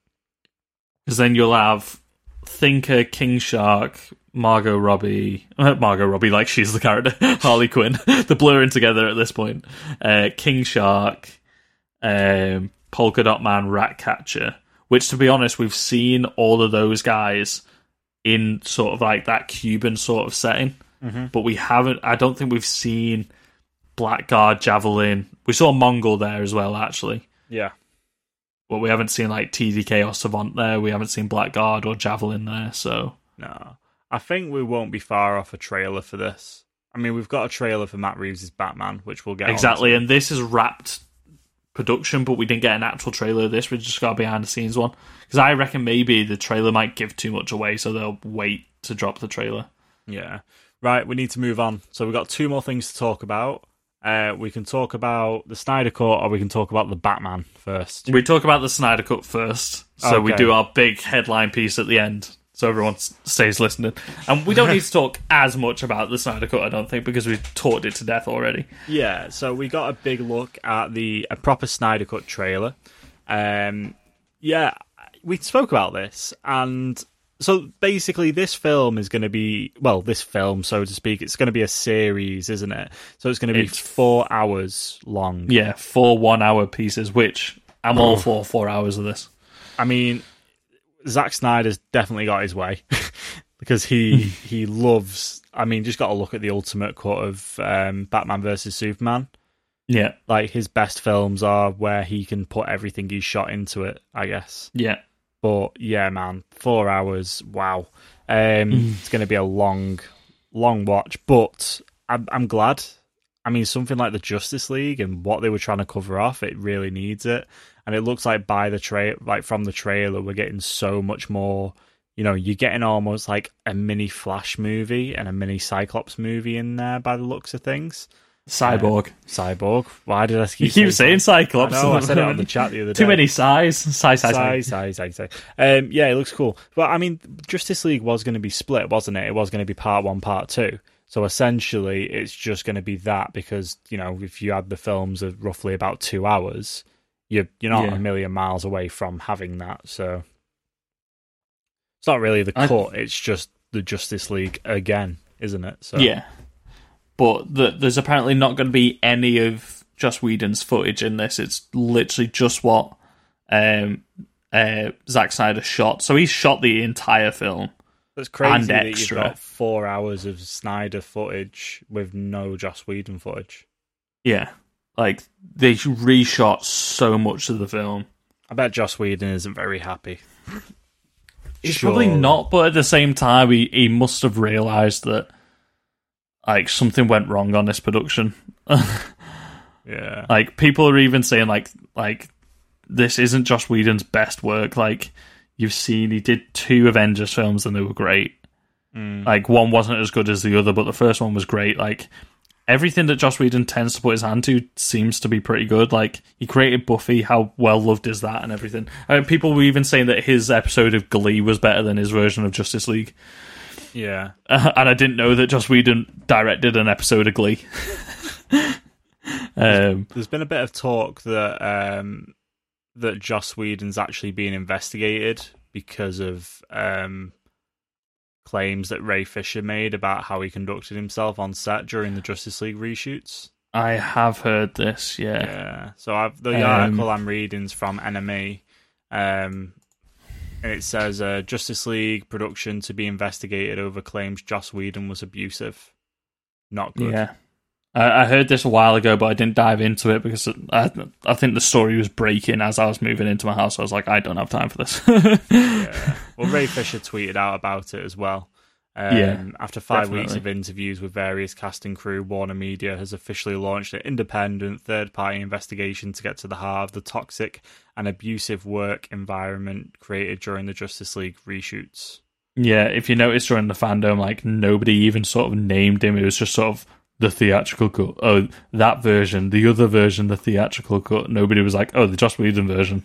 Because then you'll have Thinker, King Shark, Margot Robbie, uh, Margot Robbie, like she's the character, Harley Quinn. They're blurring together at this point. Uh, King Shark, um, Polka Dot Man, Ratcatcher. Which, to be honest, we've seen all of those guys in sort of like that Cuban sort of setting, but we haven't. I don't think we've seen Blackguard, Javelin. We saw Mongol there as well, actually Yeah. but we haven't seen like TDK or Savant there. We haven't seen Blackguard or Javelin there. So No, I think we won't be far off a trailer for this. I mean, we've got a trailer for Matt Reeves' Batman, which we'll get exactly, and this is wrapped production, but we didn't get an actual trailer of this. We just got a behind the scenes one because I reckon maybe the trailer might give too much away, so they'll wait to drop the trailer. Yeah. Right, we need to move on. So we've got two more things to talk about. Uh, we can talk about the Snyder Cut, or we can talk about the Batman first. We talk about the Snyder Cut first, so we do our big headline piece at the end. So everyone s- stays listening, and we don't need to talk as much about the Snyder Cut, I don't think, because we've talked it to death already. Yeah, so we got a big look at the a proper Snyder Cut trailer. Um, yeah, we spoke about this, and so basically, this film is going to be well, this film, so to speak, it's going to be a series, isn't it? So it's going to be It's- four hours long. Yeah, four one-hour pieces, which I'm all for. Four hours of this. I mean, Zack Snyder's definitely got his way because he he loves. I mean, just got to look at the ultimate cut of um, Batman versus Superman. Yeah, Like his best films are where he can put everything he's shot into it. I guess. yeah. But yeah, man, four hours. Wow, um, it's going to be a long, long watch. But I'm, I'm glad. I mean, something like the Justice League and what they were trying to cover off, it really needs it. And it looks like by the tra- like from the trailer, we're getting so much more. You know, you're getting almost like a mini Flash movie and a mini Cyclops movie in there by the looks of things. Cyborg. Cyborg. Why did I keep, you keep saying Cyclops. I know, I said it on the chat the other day. Too many size. Size, size, size. sigh, sigh, sigh. Um, yeah, it looks cool. But I mean, Justice League was going to be split, wasn't it? It was going to be part one, part two. So essentially, it's just going to be that because you know, if you had the films of roughly about two hours, you're you're not Yeah. a million miles away from having that. So it's not really the cut; it's just the Justice League again, isn't it? So Yeah. But the, there's apparently not going to be any of Joss Whedon's footage in this. It's literally just what um, uh, Zack Snyder shot. So he shot the entire film. That's crazy and that extra. you've got four hours of Snyder footage with no Joss Whedon footage. Yeah. Like, they reshot so much of the film. I bet Joss Whedon isn't very happy. He's Sure. probably not, but at the same time, he, he must have realised that, like, something went wrong on this production. Yeah. Like people are even saying like like this isn't Joss Whedon's best work. Like you've seen he did two Avengers films and they were great. Mm. Like one wasn't as good as the other, but the first one was great. Like everything that Joss Whedon tends to put his hand to seems to be pretty good. Like he created Buffy, how well loved is that, and everything. Uh, people were even saying that his episode of Glee was better than his version of Justice League. Yeah. Uh, and I didn't know that Joss Whedon directed an episode of Glee. um, There's been a bit of talk that um that Joss Whedon's actually being investigated because of um claims that Ray Fisher made about how he conducted himself on set during the Justice League reshoots. I have heard this, yeah. Yeah. So I've the Um, article I'm reading is from NME. Um and it says uh, Justice League production to be investigated over claims Joss Whedon was abusive. Not good. Yeah. I, I heard this a while ago, but I didn't dive into it because I, I think the story was breaking as I was moving into my house. I was like, I don't have time for this. Yeah. Well, Ray Fisher tweeted out about it as well. Um, Yeah, after five weeks of interviews with various cast and crew, Warner Media has officially launched an independent third party investigation to get to the heart of the toxic and abusive work environment created during the Justice League reshoots. Yeah, if you notice during the fandom, like nobody even sort of named him. It was just sort of the theatrical cut. Oh, that version, the other version, the theatrical cut. Nobody was like, oh, the Joss Whedon version.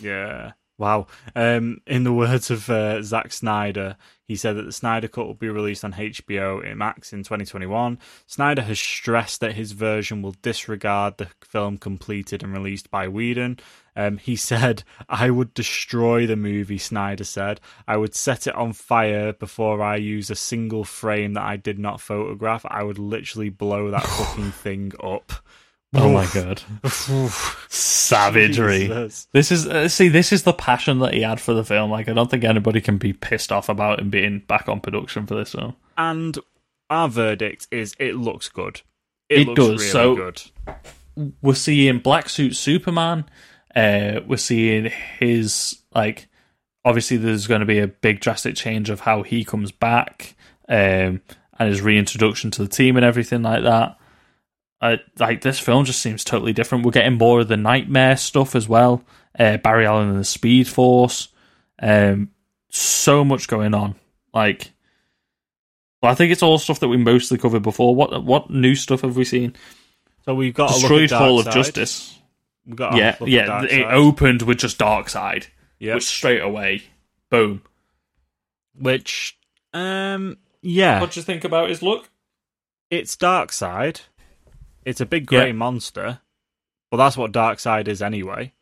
Yeah. Wow. Um, in the words of uh, Zack Snyder, he said that the Snyder Cut will be released on HBO Max in 2021. Snyder has stressed that his version will disregard the film completed and released by Whedon. Um, he said, I would destroy the movie, Snyder said. I would set it on fire before I use a single frame that I did not photograph. I would literally blow that fucking thing up. Oh my god, savagery! Jesus. This is uh, see, this is the passion that he had for the film. Like, I don't think anybody can be pissed off about him being back on production for this film. And our verdict is it looks good. It, It looks does, really so- good. we're seeing Black Suit Superman. Uh, we're seeing his like. Obviously, there's going to be a big drastic change of how he comes back, um, and his reintroduction to the team and everything like that. I, like this film just seems totally different. We're getting more of the nightmare stuff as well. Uh, Barry Allen and the Speed Force. Um, so much going on. Like, well, I think it's all stuff that we mostly covered before. What what new stuff have we seen? So we've got Destroyed a look at Hall of. Justice. We've got yeah, look at yeah. It Darkseid. opened with just Darkseid, Yep. which straight away, boom. Which, um, yeah, What do you think about his look? it's Darkseid. It's a big grey Yeah. monster, but that's what Darkseid is anyway.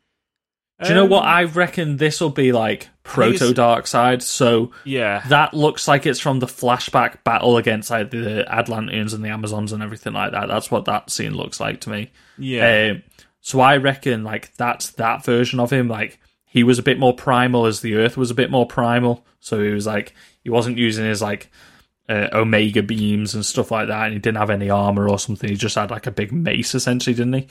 Do you know what? Um, I reckon this will be like proto it's- Darkseid. So Yeah, that looks like it's from the flashback battle against like the Atlanteans and the Amazons and everything like that. That's what that scene looks like to me. yeah, Um, so I reckon like that's that version of him. Like he was a bit more primal as the Earth was a bit more primal. So he was like he wasn't using his like uh, Omega beams and stuff like that, and he didn't have any armor or something. He just had like a big mace essentially, didn't he?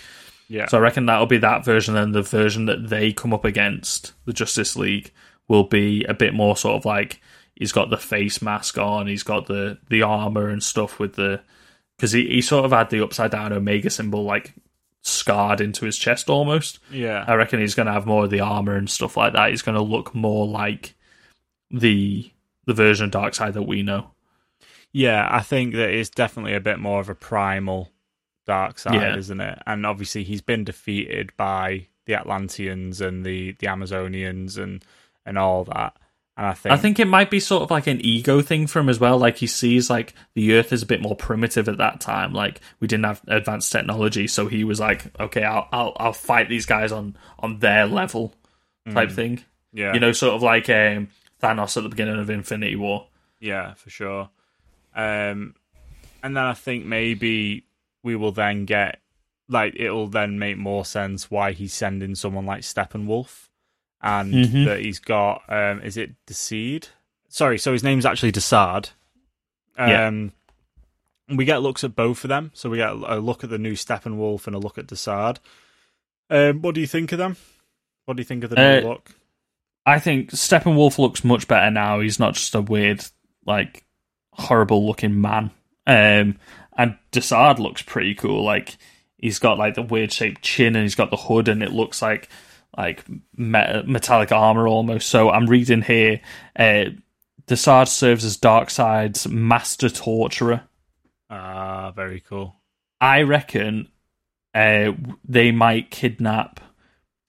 yeah. So I reckon that'll be that version. Then the version that they come up against the Justice League will be a bit more sort of like he's got the face mask on, he's got the the armor and stuff with the because he, he sort of had the upside down Omega symbol like scarred into his chest almost. yeah. I reckon he's going to have more of the armor and stuff like that. He's going to look more like the the version of Darkseid that we know. Yeah, I think that it's definitely a bit more of a primal Darkseid, Yeah. isn't it? And obviously he's been defeated by the Atlanteans and the, the Amazonians and, and all that. And I think, I think it might be sort of like an ego thing for him as well. Like he sees like the Earth is a bit more primitive at that time. Like we didn't have advanced technology, so he was like, okay, I'll I'll, I'll fight these guys on on their level, type thing. yeah, You know, sort of like um, Thanos at the beginning of Infinity War. yeah, for sure. Um, and then I think maybe we will then get like it'll then make more sense why he's sending someone like Steppenwolf, and Mhm. that he's got um, is it Deseed? Sorry, so his name's actually Desaad. Yeah. Um, we get looks at both of them, so we get a look at the new Steppenwolf and a look at Desaad. Um, what do you think of them? What do you think of the Uh, new look? I think Steppenwolf looks much better now. He's not just a weird, like, horrible looking man. Um, and Desaad looks pretty cool. Like, he's got like the weird shaped chin, and he's got the hood, and it looks like like me- metallic armor almost. So I'm reading here. Uh, Desaad serves as Darkseid's master torturer. Ah, very cool. I reckon uh, they might kidnap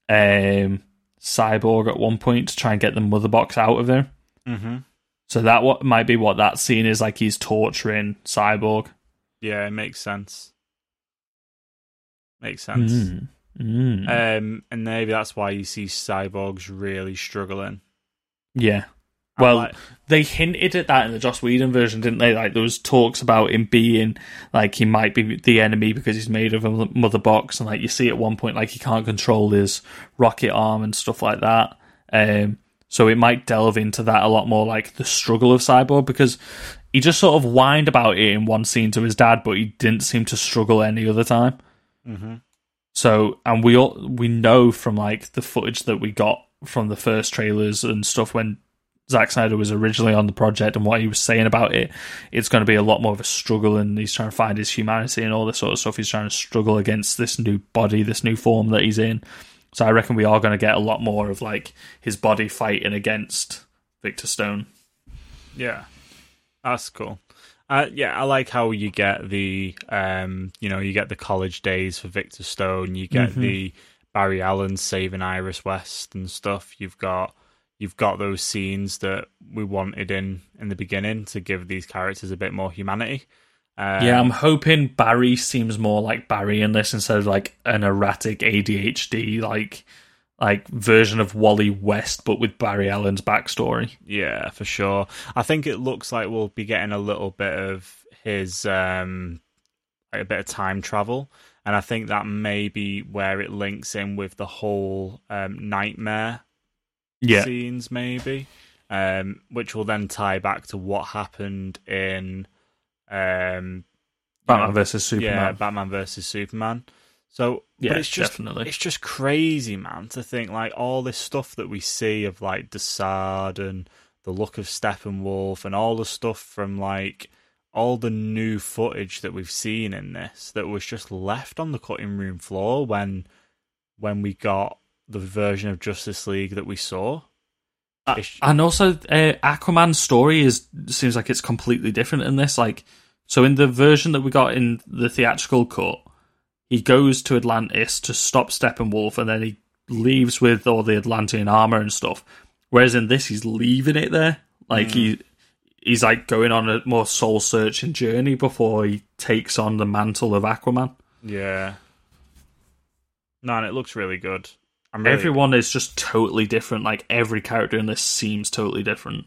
um, Cyborg at one point to try and get the mother box out of him. Mm-hmm. So that what might be what that scene is like. He's torturing Cyborg. Yeah, it makes sense. Makes sense. Mm. Mm. Um, and maybe that's why you see cyborgs really struggling. yeah. Well, like- they hinted at that in the Joss Whedon version, didn't they? Like there was talks about him being like he might be the enemy because he's made of a mother box, and like you see at one point like he can't control his rocket arm and stuff like that. Um, so it might delve into that a lot more, like the struggle of Cyborg, because he just sort of whined about it in one scene to his dad, but he didn't seem to struggle any other time. Mhm. So, and we all we know from like the footage that we got from the first trailers and stuff when Zack Snyder was originally on the project and what he was saying about it, it's going to be a lot more of a struggle, and he's trying to find his humanity and all this sort of stuff. He's trying to struggle against this new body, this new form that he's in. So I reckon we are going to get a lot more of like his body fighting against Victor Stone. Yeah, that's cool. Uh, yeah, I like how you get the, um, you know, you get the college days for Victor Stone. You get Mm-hmm. the Barry Allen saving Iris West and stuff. You've got you've got those scenes that we wanted in in the beginning to give these characters a bit more humanity. Um, Yeah, I'm hoping Barry seems more like Barry in this instead of like an erratic ADHD like like version of Wally West, but with Barry Allen's backstory. Yeah, for sure. I think it looks like we'll be getting a little bit of his um like a bit of time travel. And I think that may be where it links in with the whole um, nightmare Yeah, scenes, maybe, um, which will then tie back to what happened in um, Batman you know, versus Superman. Yeah, Batman versus Superman. So, Yeah, it's just definitely. it's just crazy, man, to think like all this stuff that we see of like Desaad and the look of Steppenwolf and all the stuff from like all the new footage that we've seen in this that was just left on the cutting room floor when when we got the version of Justice League that we saw. It's- and also uh, Aquaman's story is seems like it's completely different in this. Like, so in the version that we got in the theatrical cut, he goes to Atlantis to stop Steppenwolf, and then he leaves with all the Atlantean armor and stuff. Whereas in this, he's leaving it there. Like he mm. he's like going on a more soul searching journey before he takes on the mantle of Aquaman. yeah. No, it looks really good. Really, Everyone is just totally different. Like every character in this seems totally different.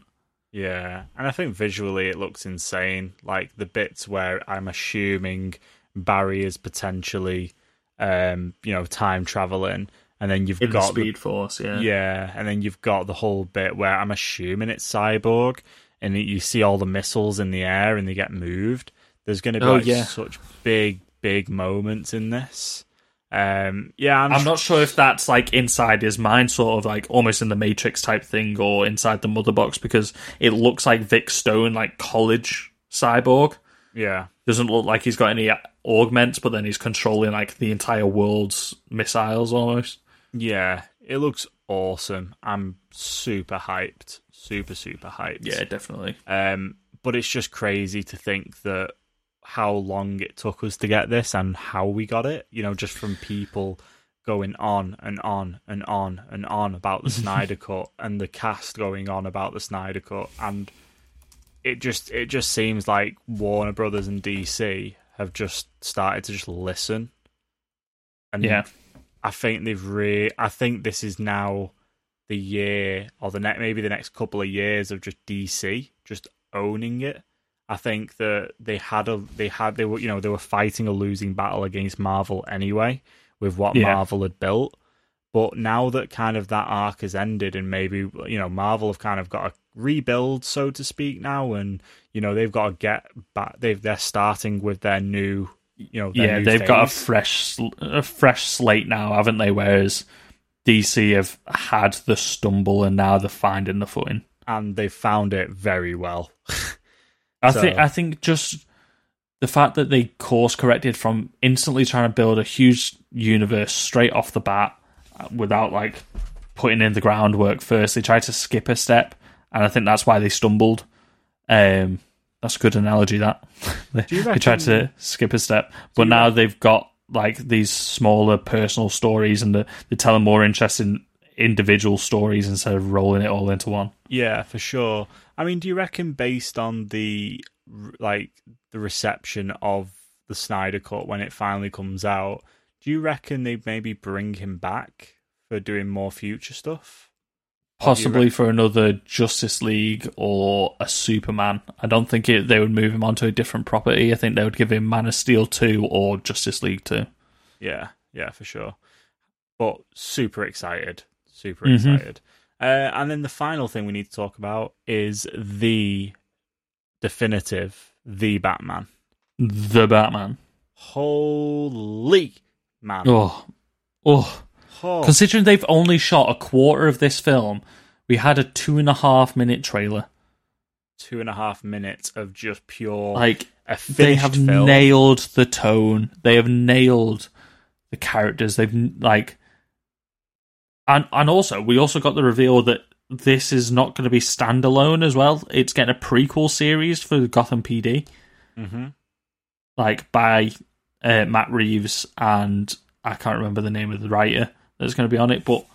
Yeah, and I think visually it looks insane. Like the bits where I'm assuming Barry is potentially, um, you know, time traveling, and then you've In the got Speed Force, yeah. yeah, and then you've got the whole bit where I'm assuming it's Cyborg, and you see all the missiles in the air and they get moved. There's going to be Oh, like, yeah. such big, big moments in this. Um, yeah, I'm, I'm not sure if that's like inside his mind, sort of like almost in the Matrix type thing, or inside the mother box, because it looks like Vic Stone, like college cyborg. Yeah, Doesn't look like he's got any augments, but then he's controlling like the entire world's missiles almost. yeah, it looks awesome. I'm super hyped, super, super hyped. Yeah, definitely. Um, but it's just crazy to think that how long it took us to get this and how we got it. You know, just from people going on and on and on and on about the Snyder Cut and the cast going on about the Snyder Cut, and it just it just seems like Warner Brothers and DC have just started to just listen. And Yeah. I think they've re. I think this is now the year or the next maybe the next couple of years of just DC just owning it. I think that they had a they had they were you know they were fighting a losing battle against Marvel anyway with what Yeah. Marvel had built. But now that kind of that arc has ended and maybe you know Marvel have kind of got a rebuild so to speak now and you know they've got to get back they've they're starting with their new you know their Yeah, they've got a fresh, a fresh slate now, haven't they? Whereas DC have had the stumble and now they're finding the footing. and they've found it very well. I So- think I think just the fact that they course corrected from instantly trying to build a huge universe straight off the bat without like putting in the groundwork first. They tried to skip a step, and I think that's why they stumbled. Um, that's a good analogy. That they, you they tried to skip a step, but now they've got like these smaller personal stories, and they're, they're telling more interesting individual stories instead of rolling it all into one. Yeah, for sure. I mean, do you reckon based on the like the reception of the Snyder Cut when it finally comes out, do you reckon they maybe bring him back for doing more future stuff? possibly for another Justice League or a Superman. I don't think it, they would move him onto a different property. I think they would give him Man of Steel 2 or Justice League 2. Yeah, yeah, for sure. But super excited, super Mhm. excited. Uh, and then the final thing we need to talk about is the definitive, the Batman. The Batman. Holy man! Oh. Oh. Oh. Considering they've only shot a quarter of this film, We had a two and a half minute trailer. Two and a half minutes of just pure Like a they have film. nailed the tone. They have nailed the characters. They've like, and and also we also got the reveal that this is not going to be standalone as well. It's getting a prequel series for Gotham PD, hmm like by uh, Matt Reeves and I can't remember the name of the writer that's going to be on it, but.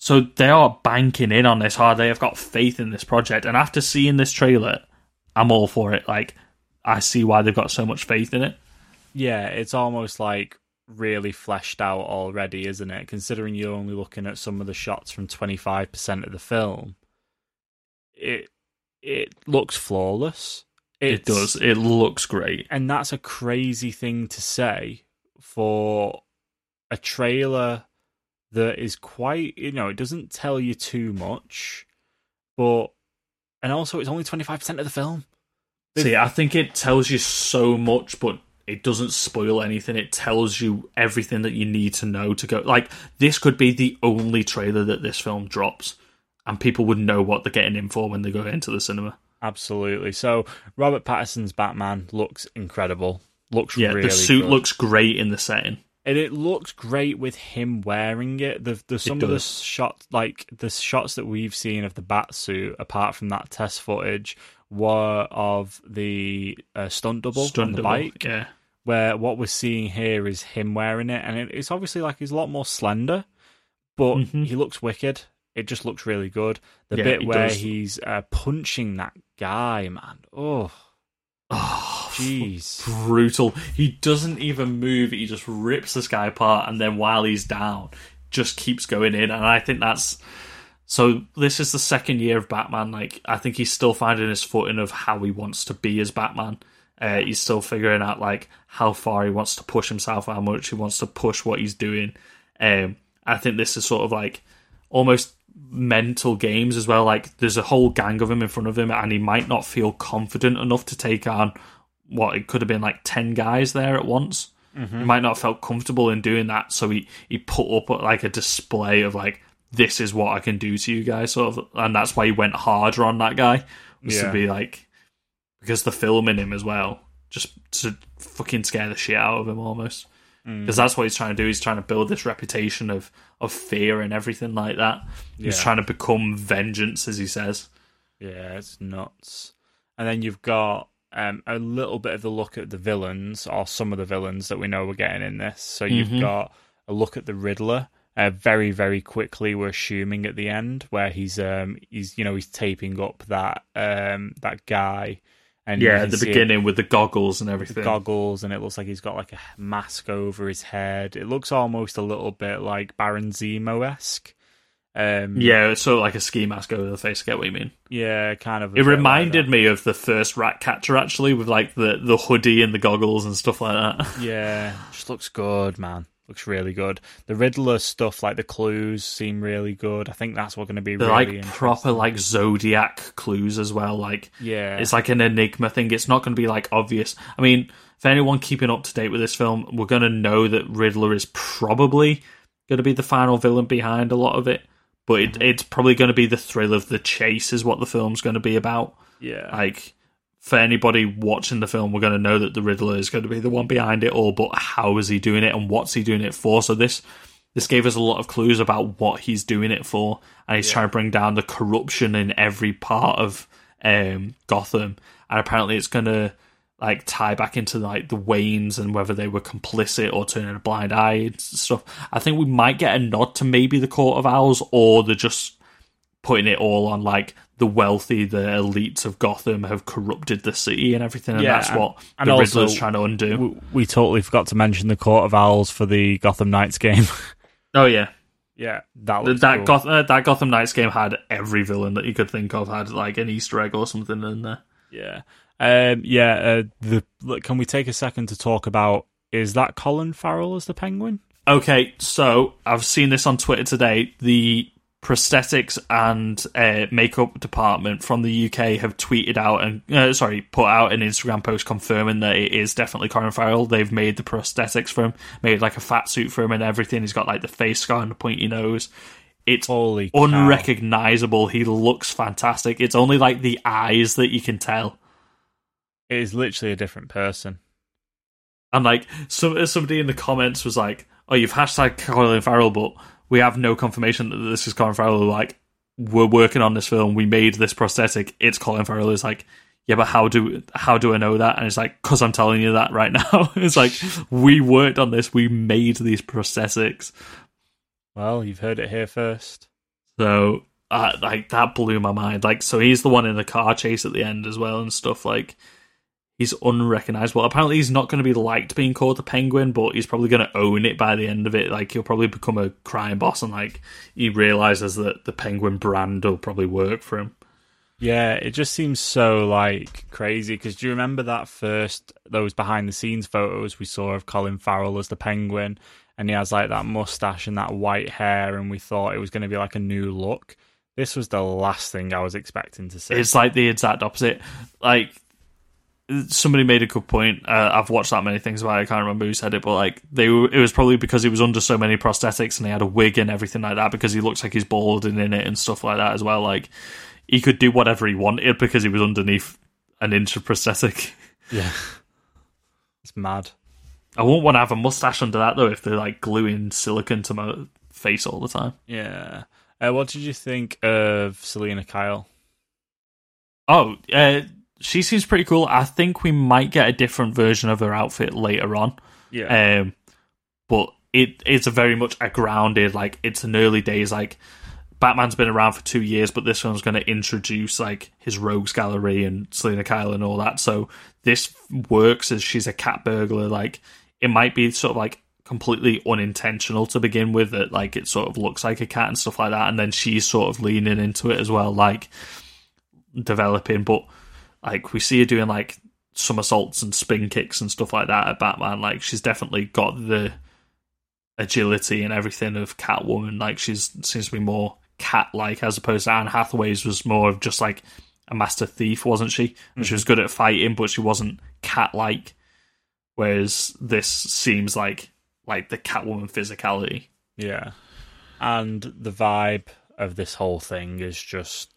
So they are banking in on this hard. They have got faith in this project, and after seeing this trailer, I'm all for it. Like, I see why they've got so much faith in it. Yeah, it's almost like really fleshed out already, isn't it? Considering you're only looking at some of the shots from 25% of the film, it it looks flawless. It does. It looks great. and that's a crazy thing to say for a trailer that is quite you know it doesn't tell you too much but and also it's only 25% of the film See, I think it tells you so much, but it doesn't spoil anything. It tells you everything that you need to know to go. Like, this could be the only trailer that this film drops, and people would know what they're getting in for when they go into the cinema. Absolutely so robert pattinson's batman looks incredible looks Yeah, really the suit good. looks great in the setting. and it looks great with him wearing it. The the some of the shots, like the shots that we've seen of the bat suit, apart from that test footage, were of the uh, stunt double on Stunt the double, bike. Yeah. Where what we're seeing here is him wearing it, and it, it's obviously like he's a lot more slender, but Mhm. he looks wicked. It just looks really good. The Yeah, bit where does. he's uh, punching that guy, man. Oh, Oh, jeez. brutal. He doesn't even move. He just rips this guy apart, and then while he's down, just keeps going in. And I think that's so. This is the second year of Batman. Like I think he's still finding his footing of how he wants to be as Batman. Uh, he's still figuring out like how far he wants to push himself, how much he wants to push what he's doing. Um, I think this is sort of like almost mental games as well. Like there's a whole gang of him in front of him, and he might not feel confident enough to take on what it could have been like ten guys there at once. He mm-hmm. might not have felt comfortable in doing that, so he he put up like a display of like this is what I can do to you guys, sort of, and that's why he went harder on that guy was Yeah. to be like because the film in him as well, just to fucking scare the shit out of him almost because that's what he's trying to do. He's trying to build this reputation of of fear and everything like that. He's Yeah. trying to become vengeance, as he says. Yeah, it's nuts. And then you've got um, a little bit of the look at the villains, or some of the villains that we know we're getting in this. So you've Mhm. got a look at the Riddler. Uh, very, very quickly, we're assuming at the end where he's um he's you know he's taping up that um that guy, and Yeah, at the see it- beginning with the goggles and the everything. goggles, and it looks like he's got like a mask over his head. It looks almost a little bit like Baron Zemo esque. Um, yeah, it's sort of like a ski mask over the face. I get what you mean. yeah, kind of. It bit like reminded me of the first Rat Catcher actually, with like the the hoodie and the goggles and stuff like that. Yeah, just looks good, man. Looks really good. The Riddler stuff, like the clues, seem really good. I think that's what going to be They're really like proper like zodiac clues as well. Like Yeah, it's like an enigma thing. It's not going to be like obvious. I mean, for anyone keeping up to date with this film, we're going to know that Riddler is probably going to be the final villain behind a lot of it. But Mm-hmm. it, it's probably going to be the thrill of the chase, is what the film's going to be about. yeah, Like, for anybody watching the film, we're going to know that the Riddler is going to be the one behind it all. But how is he doing it, and what's he doing it for? So this this gave us a lot of clues about what he's doing it for, and he's trying to bring down the corruption in every part of um, Gotham. And apparently, it's going to like tie back into like the Waynes and whether they were complicit or turning a blind eye and stuff. I think we might get a nod to maybe the Court of Owls, or they're just putting it all on like the wealthy, the elites of Gotham have corrupted the city and everything, and Yeah, that's what and the also- Riddler's trying to undo. we, we totally forgot to mention the Court of Owls for the Gotham Knights game. oh yeah, yeah, that that looks that, cool. Goth- uh, that Gotham Knights game had every villain that you could think of had like an Easter egg or something in there. Yeah, um, yeah. Uh, the look, can we take a second to talk about is that Colin Farrell as the Penguin? Okay, so I've seen this on Twitter today. The prosthetics and uh, makeup department from the UK have tweeted out and uh, sorry, put out an Instagram post confirming that it is definitely Colin Farrell. They've made the prosthetics for him, made like a fat suit for him and everything. He's got like the face scar and the pointy nose. it's Holy cow. unrecognizable. He looks fantastic. It's only like the eyes that you can tell. It is literally a different person. And like some somebody in the comments was like, "Oh, you've hashtag Colin Farrell, but we have no confirmation that this is Colin Farrell." Like, we're working on this film. We made this prosthetic. It's Colin Farrell. It's like, yeah, but how do how do I know that? And it's like, cause I'm telling you that right now. it's like we worked on this. We made these prosthetics. Well, you've heard it here first. So, uh, like that blew my mind. Like, so he's the one in the car chase at the end as well and stuff. Like, he's unrecognizable. Apparently, he's not going to be liked being called the Penguin, but he's probably going to own it by the end of it. Like, he'll probably become a crime boss, and like he realizes that the Penguin brand will probably work for him. Yeah, it just seems so like crazy because do you remember that first those behind the scenes photos we saw of Colin Farrell as the Penguin, and he has like that mustache and that white hair, and we thought it was going to be like a new look. This was the last thing I was expecting to see. It's like the exact opposite. Like somebody made a good point. Uh, I've watched that many things about. It, I can't remember who said it, but like they, were, it was probably because he was under so many prosthetics and he had a wig and everything like that. Because he looks like he's bald and in it and stuff like that as well. Like he could do whatever he wanted because he was underneath an inch of prosthetic. yeah, it's mad. I won't want to have a mustache under that though if they're like gluing silicon to my face all the time. Yeah. Uh, what did you think of Selina Kyle? Oh, uh, she seems pretty cool. I think we might get a different version of her outfit later on. Yeah. Um, but it it's a very much a grounded like it's an early days like Batman's been around for two years, but this one's going to introduce like his rogues gallery and Selina Kyle and all that. So this works as she's a cat burglar. Like it might be sort of like completely unintentional to begin with. That like it sort of looks like a cat and stuff like that, and then she's sort of leaning into it as well, like developing. But like we see her doing like somersaults and spin kicks and stuff like that at Batman. Like she's definitely got the agility and everything of Catwoman. Like she's seems to be more cat like as opposed to Anne Hathaway's was more of just like a master thief, wasn't she? And she was mm-hmm. good at fighting, but she wasn't cat like. Whereas this seems like like the Catwoman physicality. Yeah. And the vibe of this whole thing is just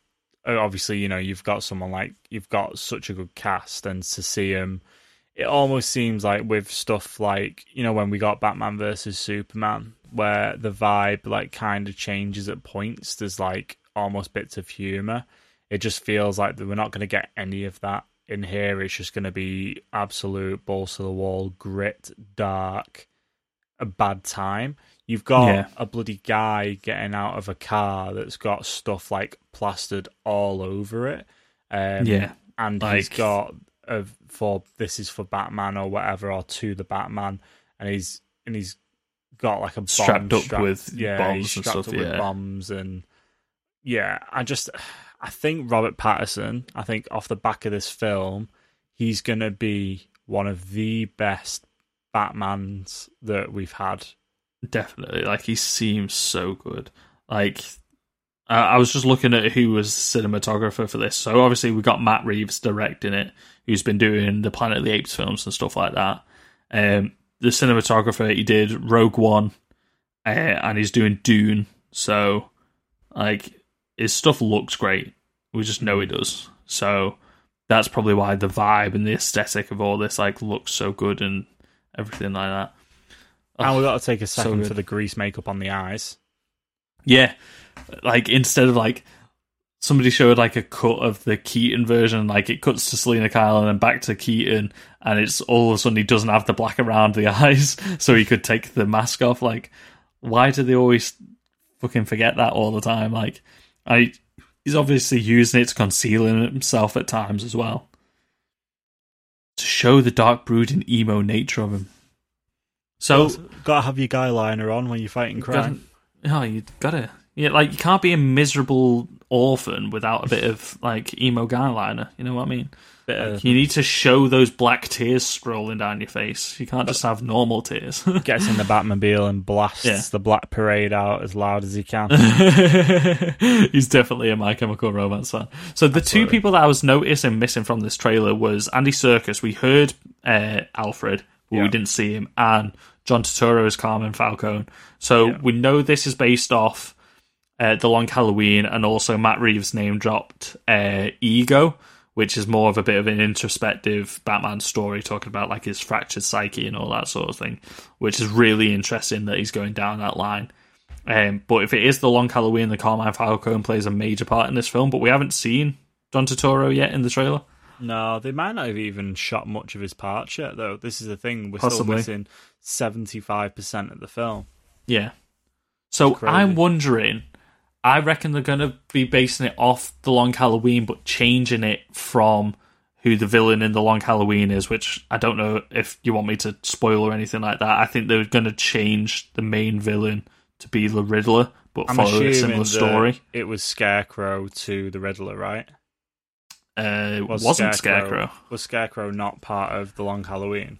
obviously, you know, you've got someone like you've got such a good cast and to see him it almost seems like with stuff like, you know, when we got Batman versus Superman where the vibe like kind of changes at points, there's like almost bits of humor. It just feels like we're not going to get any of that in here. It's just going to be absolute balls to the wall, grit, dark, a bad time. You've got Yeah. a bloody guy getting out of a car that's got stuff like plastered all over it. Um, Yeah, and he's got a for this is for Batman or whatever or to the Batman, and he's and he's got like a bomb Strapped up strapped- with yeah, bombs he's and stuff, up with yeah. bombs and yeah. I just I think Robert Pattinson. I think off the back of this film, he's gonna be one of the best Batmans that we've had. Definitely. Like he seems so good. Like I I was just looking at who was cinematographer for this. So obviously we got Matt Reeves directing it, who's been doing the Planet of the Apes films and stuff like that. Um, the cinematographer he did Rogue One, uh, and he's doing Dune. So like his stuff looks great. We just know he does. So that's probably why the vibe and the aesthetic of all this like looks so good and everything like that. Oh. and we've got to take a second good. for the grease makeup on the eyes. Yeah, like instead of like somebody showed like a cut of the Keaton version, like it cuts to Selina Kyle and then back to Keaton, and it's all of a sudden he doesn't have the black around the eyes, so he could take the mask off. Like, why do they always fucking forget that all the time? Like, I he's obviously using it to conceal himself at times as well to show the dark brooding emo nature of him. So got to have your guy liner on when you're fighting crime. Gotta, oh, you gotta. Yeah, like you can't be a miserable orphan without a bit of like emo guy liner. You know what I mean? Like, you need to show those black tears scrolling down your face. You can't just have normal tears. gets in the Batmobile and blasts Yeah. the Black Parade out as loud as he can. He's definitely a My Chemical Romance fan. So the two people that I was noticing missing from this trailer was Andy Serkis. We heard uh, Alfred, but Yeah. we didn't see him, and John Turturro as Carmine Falcone. So Yeah. we know this is based off uh, The Long Halloween, and also Matt Reeves name dropped uh, Ego, which is more of a bit of an introspective Batman story, talking about like his fractured psyche and all that sort of thing, which is really interesting that he's going down that line. Um, but if it is The Long Halloween, the Carmine Falcone plays a major part in this film, but we haven't seen John Turturro yet in the trailer. No, they might not have even shot much of his parts yet, though. This is the thing. We're Possibly. still missing 75% of the film. Yeah. So. I'm wondering. I reckon they're going to be basing it off the Long Halloween, but changing it from who the villain in the Long Halloween is. Which I don't know if you want me to spoil or anything like that. I think they're going to change the main villain to be the Riddler, but I'm follow a similar story. it was Scarecrow to the Riddler, right? Uh, Was wasn't Scarecrow. Was Scarecrow not part of the Long Halloween?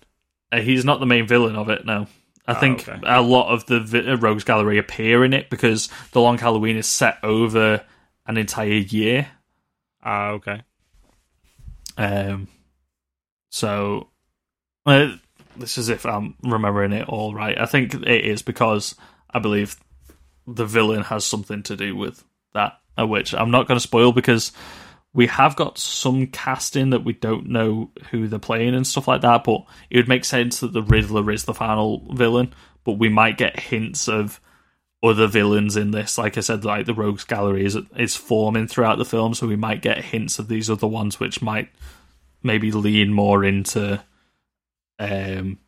Uh, he's not the main villain of it. No, I Oh, think okay. a lot of the vi- uh, Rogues Gallery appear in it because the Long Halloween is set over an entire year. Ah, okay. Um, so uh, this is if I'm remembering it all right. I think it is because I believe the villain has something to do with that, uh, which I'm not going to spoil because we have got some casting that we don't know who they're playing and stuff like that. But it would make sense that the Riddler is the final villain, but we might get hints of other villains in this. Like I said, like the Rogues Gallery is is forming throughout the film, so we might get hints of these other ones, which might maybe lean more into, um,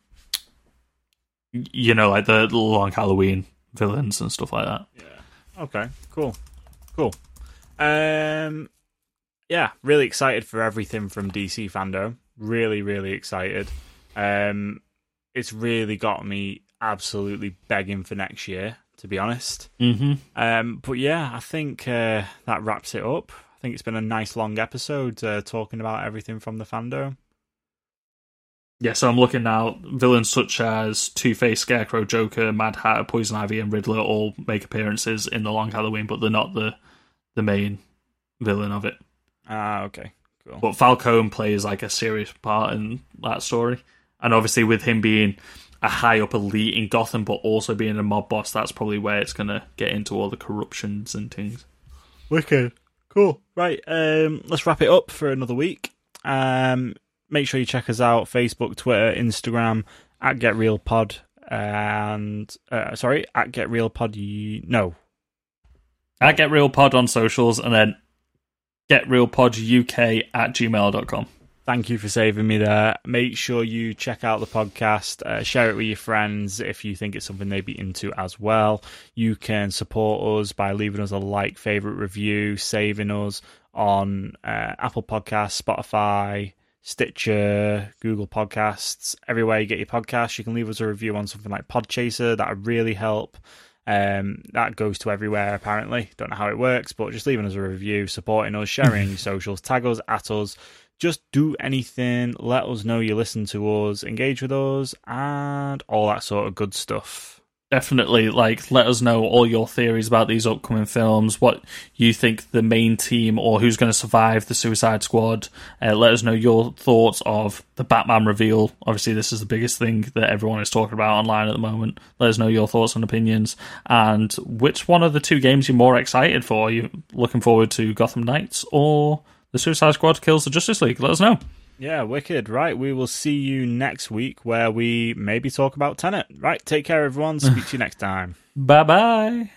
you know, like the Long Halloween villains and stuff like that. Yeah. Okay, cool. Cool. Um yeah, really excited for everything from DC fandom. Really, really excited. Um it's really got me absolutely begging for next year, to be honest. Mm-hmm. Um but yeah, I think uh, that wraps it up. I think it's been a nice long episode uh, talking about everything from the fandom. Yeah, so I'm looking now. Villains such as Two Face, Scarecrow, Joker, Mad Hatter, Poison Ivy, and Riddler all make appearances in the Long Halloween, but they're not the the main villain of it. Ah, okay. Cool. But Falcone plays like a serious part in that story, and obviously with him being a high up elite in Gotham, but also being a mob boss, that's probably where it's gonna get into all the corruptions and things. Wicked. Cool. Right. Um, let's wrap it up for another week. Um, make sure you check us out Facebook, Twitter, Instagram at Get Real Pod, and uh, sorry at Get Real Pod. No, at get real pod on socials, and then get real pod uk at gmail.com. thank you for saving me there. Make sure you check out the podcast, uh, share it with your friends if you think it's something they'd be into as well. You can support us by leaving us a like, favorite review, saving us on uh, Apple Podcasts, Spotify, Stitcher, Google Podcasts, everywhere you get your podcasts. You can leave us a review on something like Podchaser. That would really help. Um, that goes to everywhere apparently. Don't know how it works, but just leaving us a review, supporting us, sharing your socials, tag us at us. Just do anything. Let us know you listen to us, engage with us, and all that sort of good stuff. Definitely like let us know all your theories about these upcoming films what you think the main team or who's going to survive the suicide squad. Uh, let us know your thoughts of the batman reveal. Obviously this is the biggest thing that everyone is talking about online at the moment. Let us know your thoughts and opinions. And which one of the two games you're more excited for? Are you looking forward to gotham knights or the suicide squad kills the justice league? Let us know Yeah, wicked. Right, we will see you next week where we maybe talk about Tenet. Right, take care, everyone. Speak to you next time. bye bye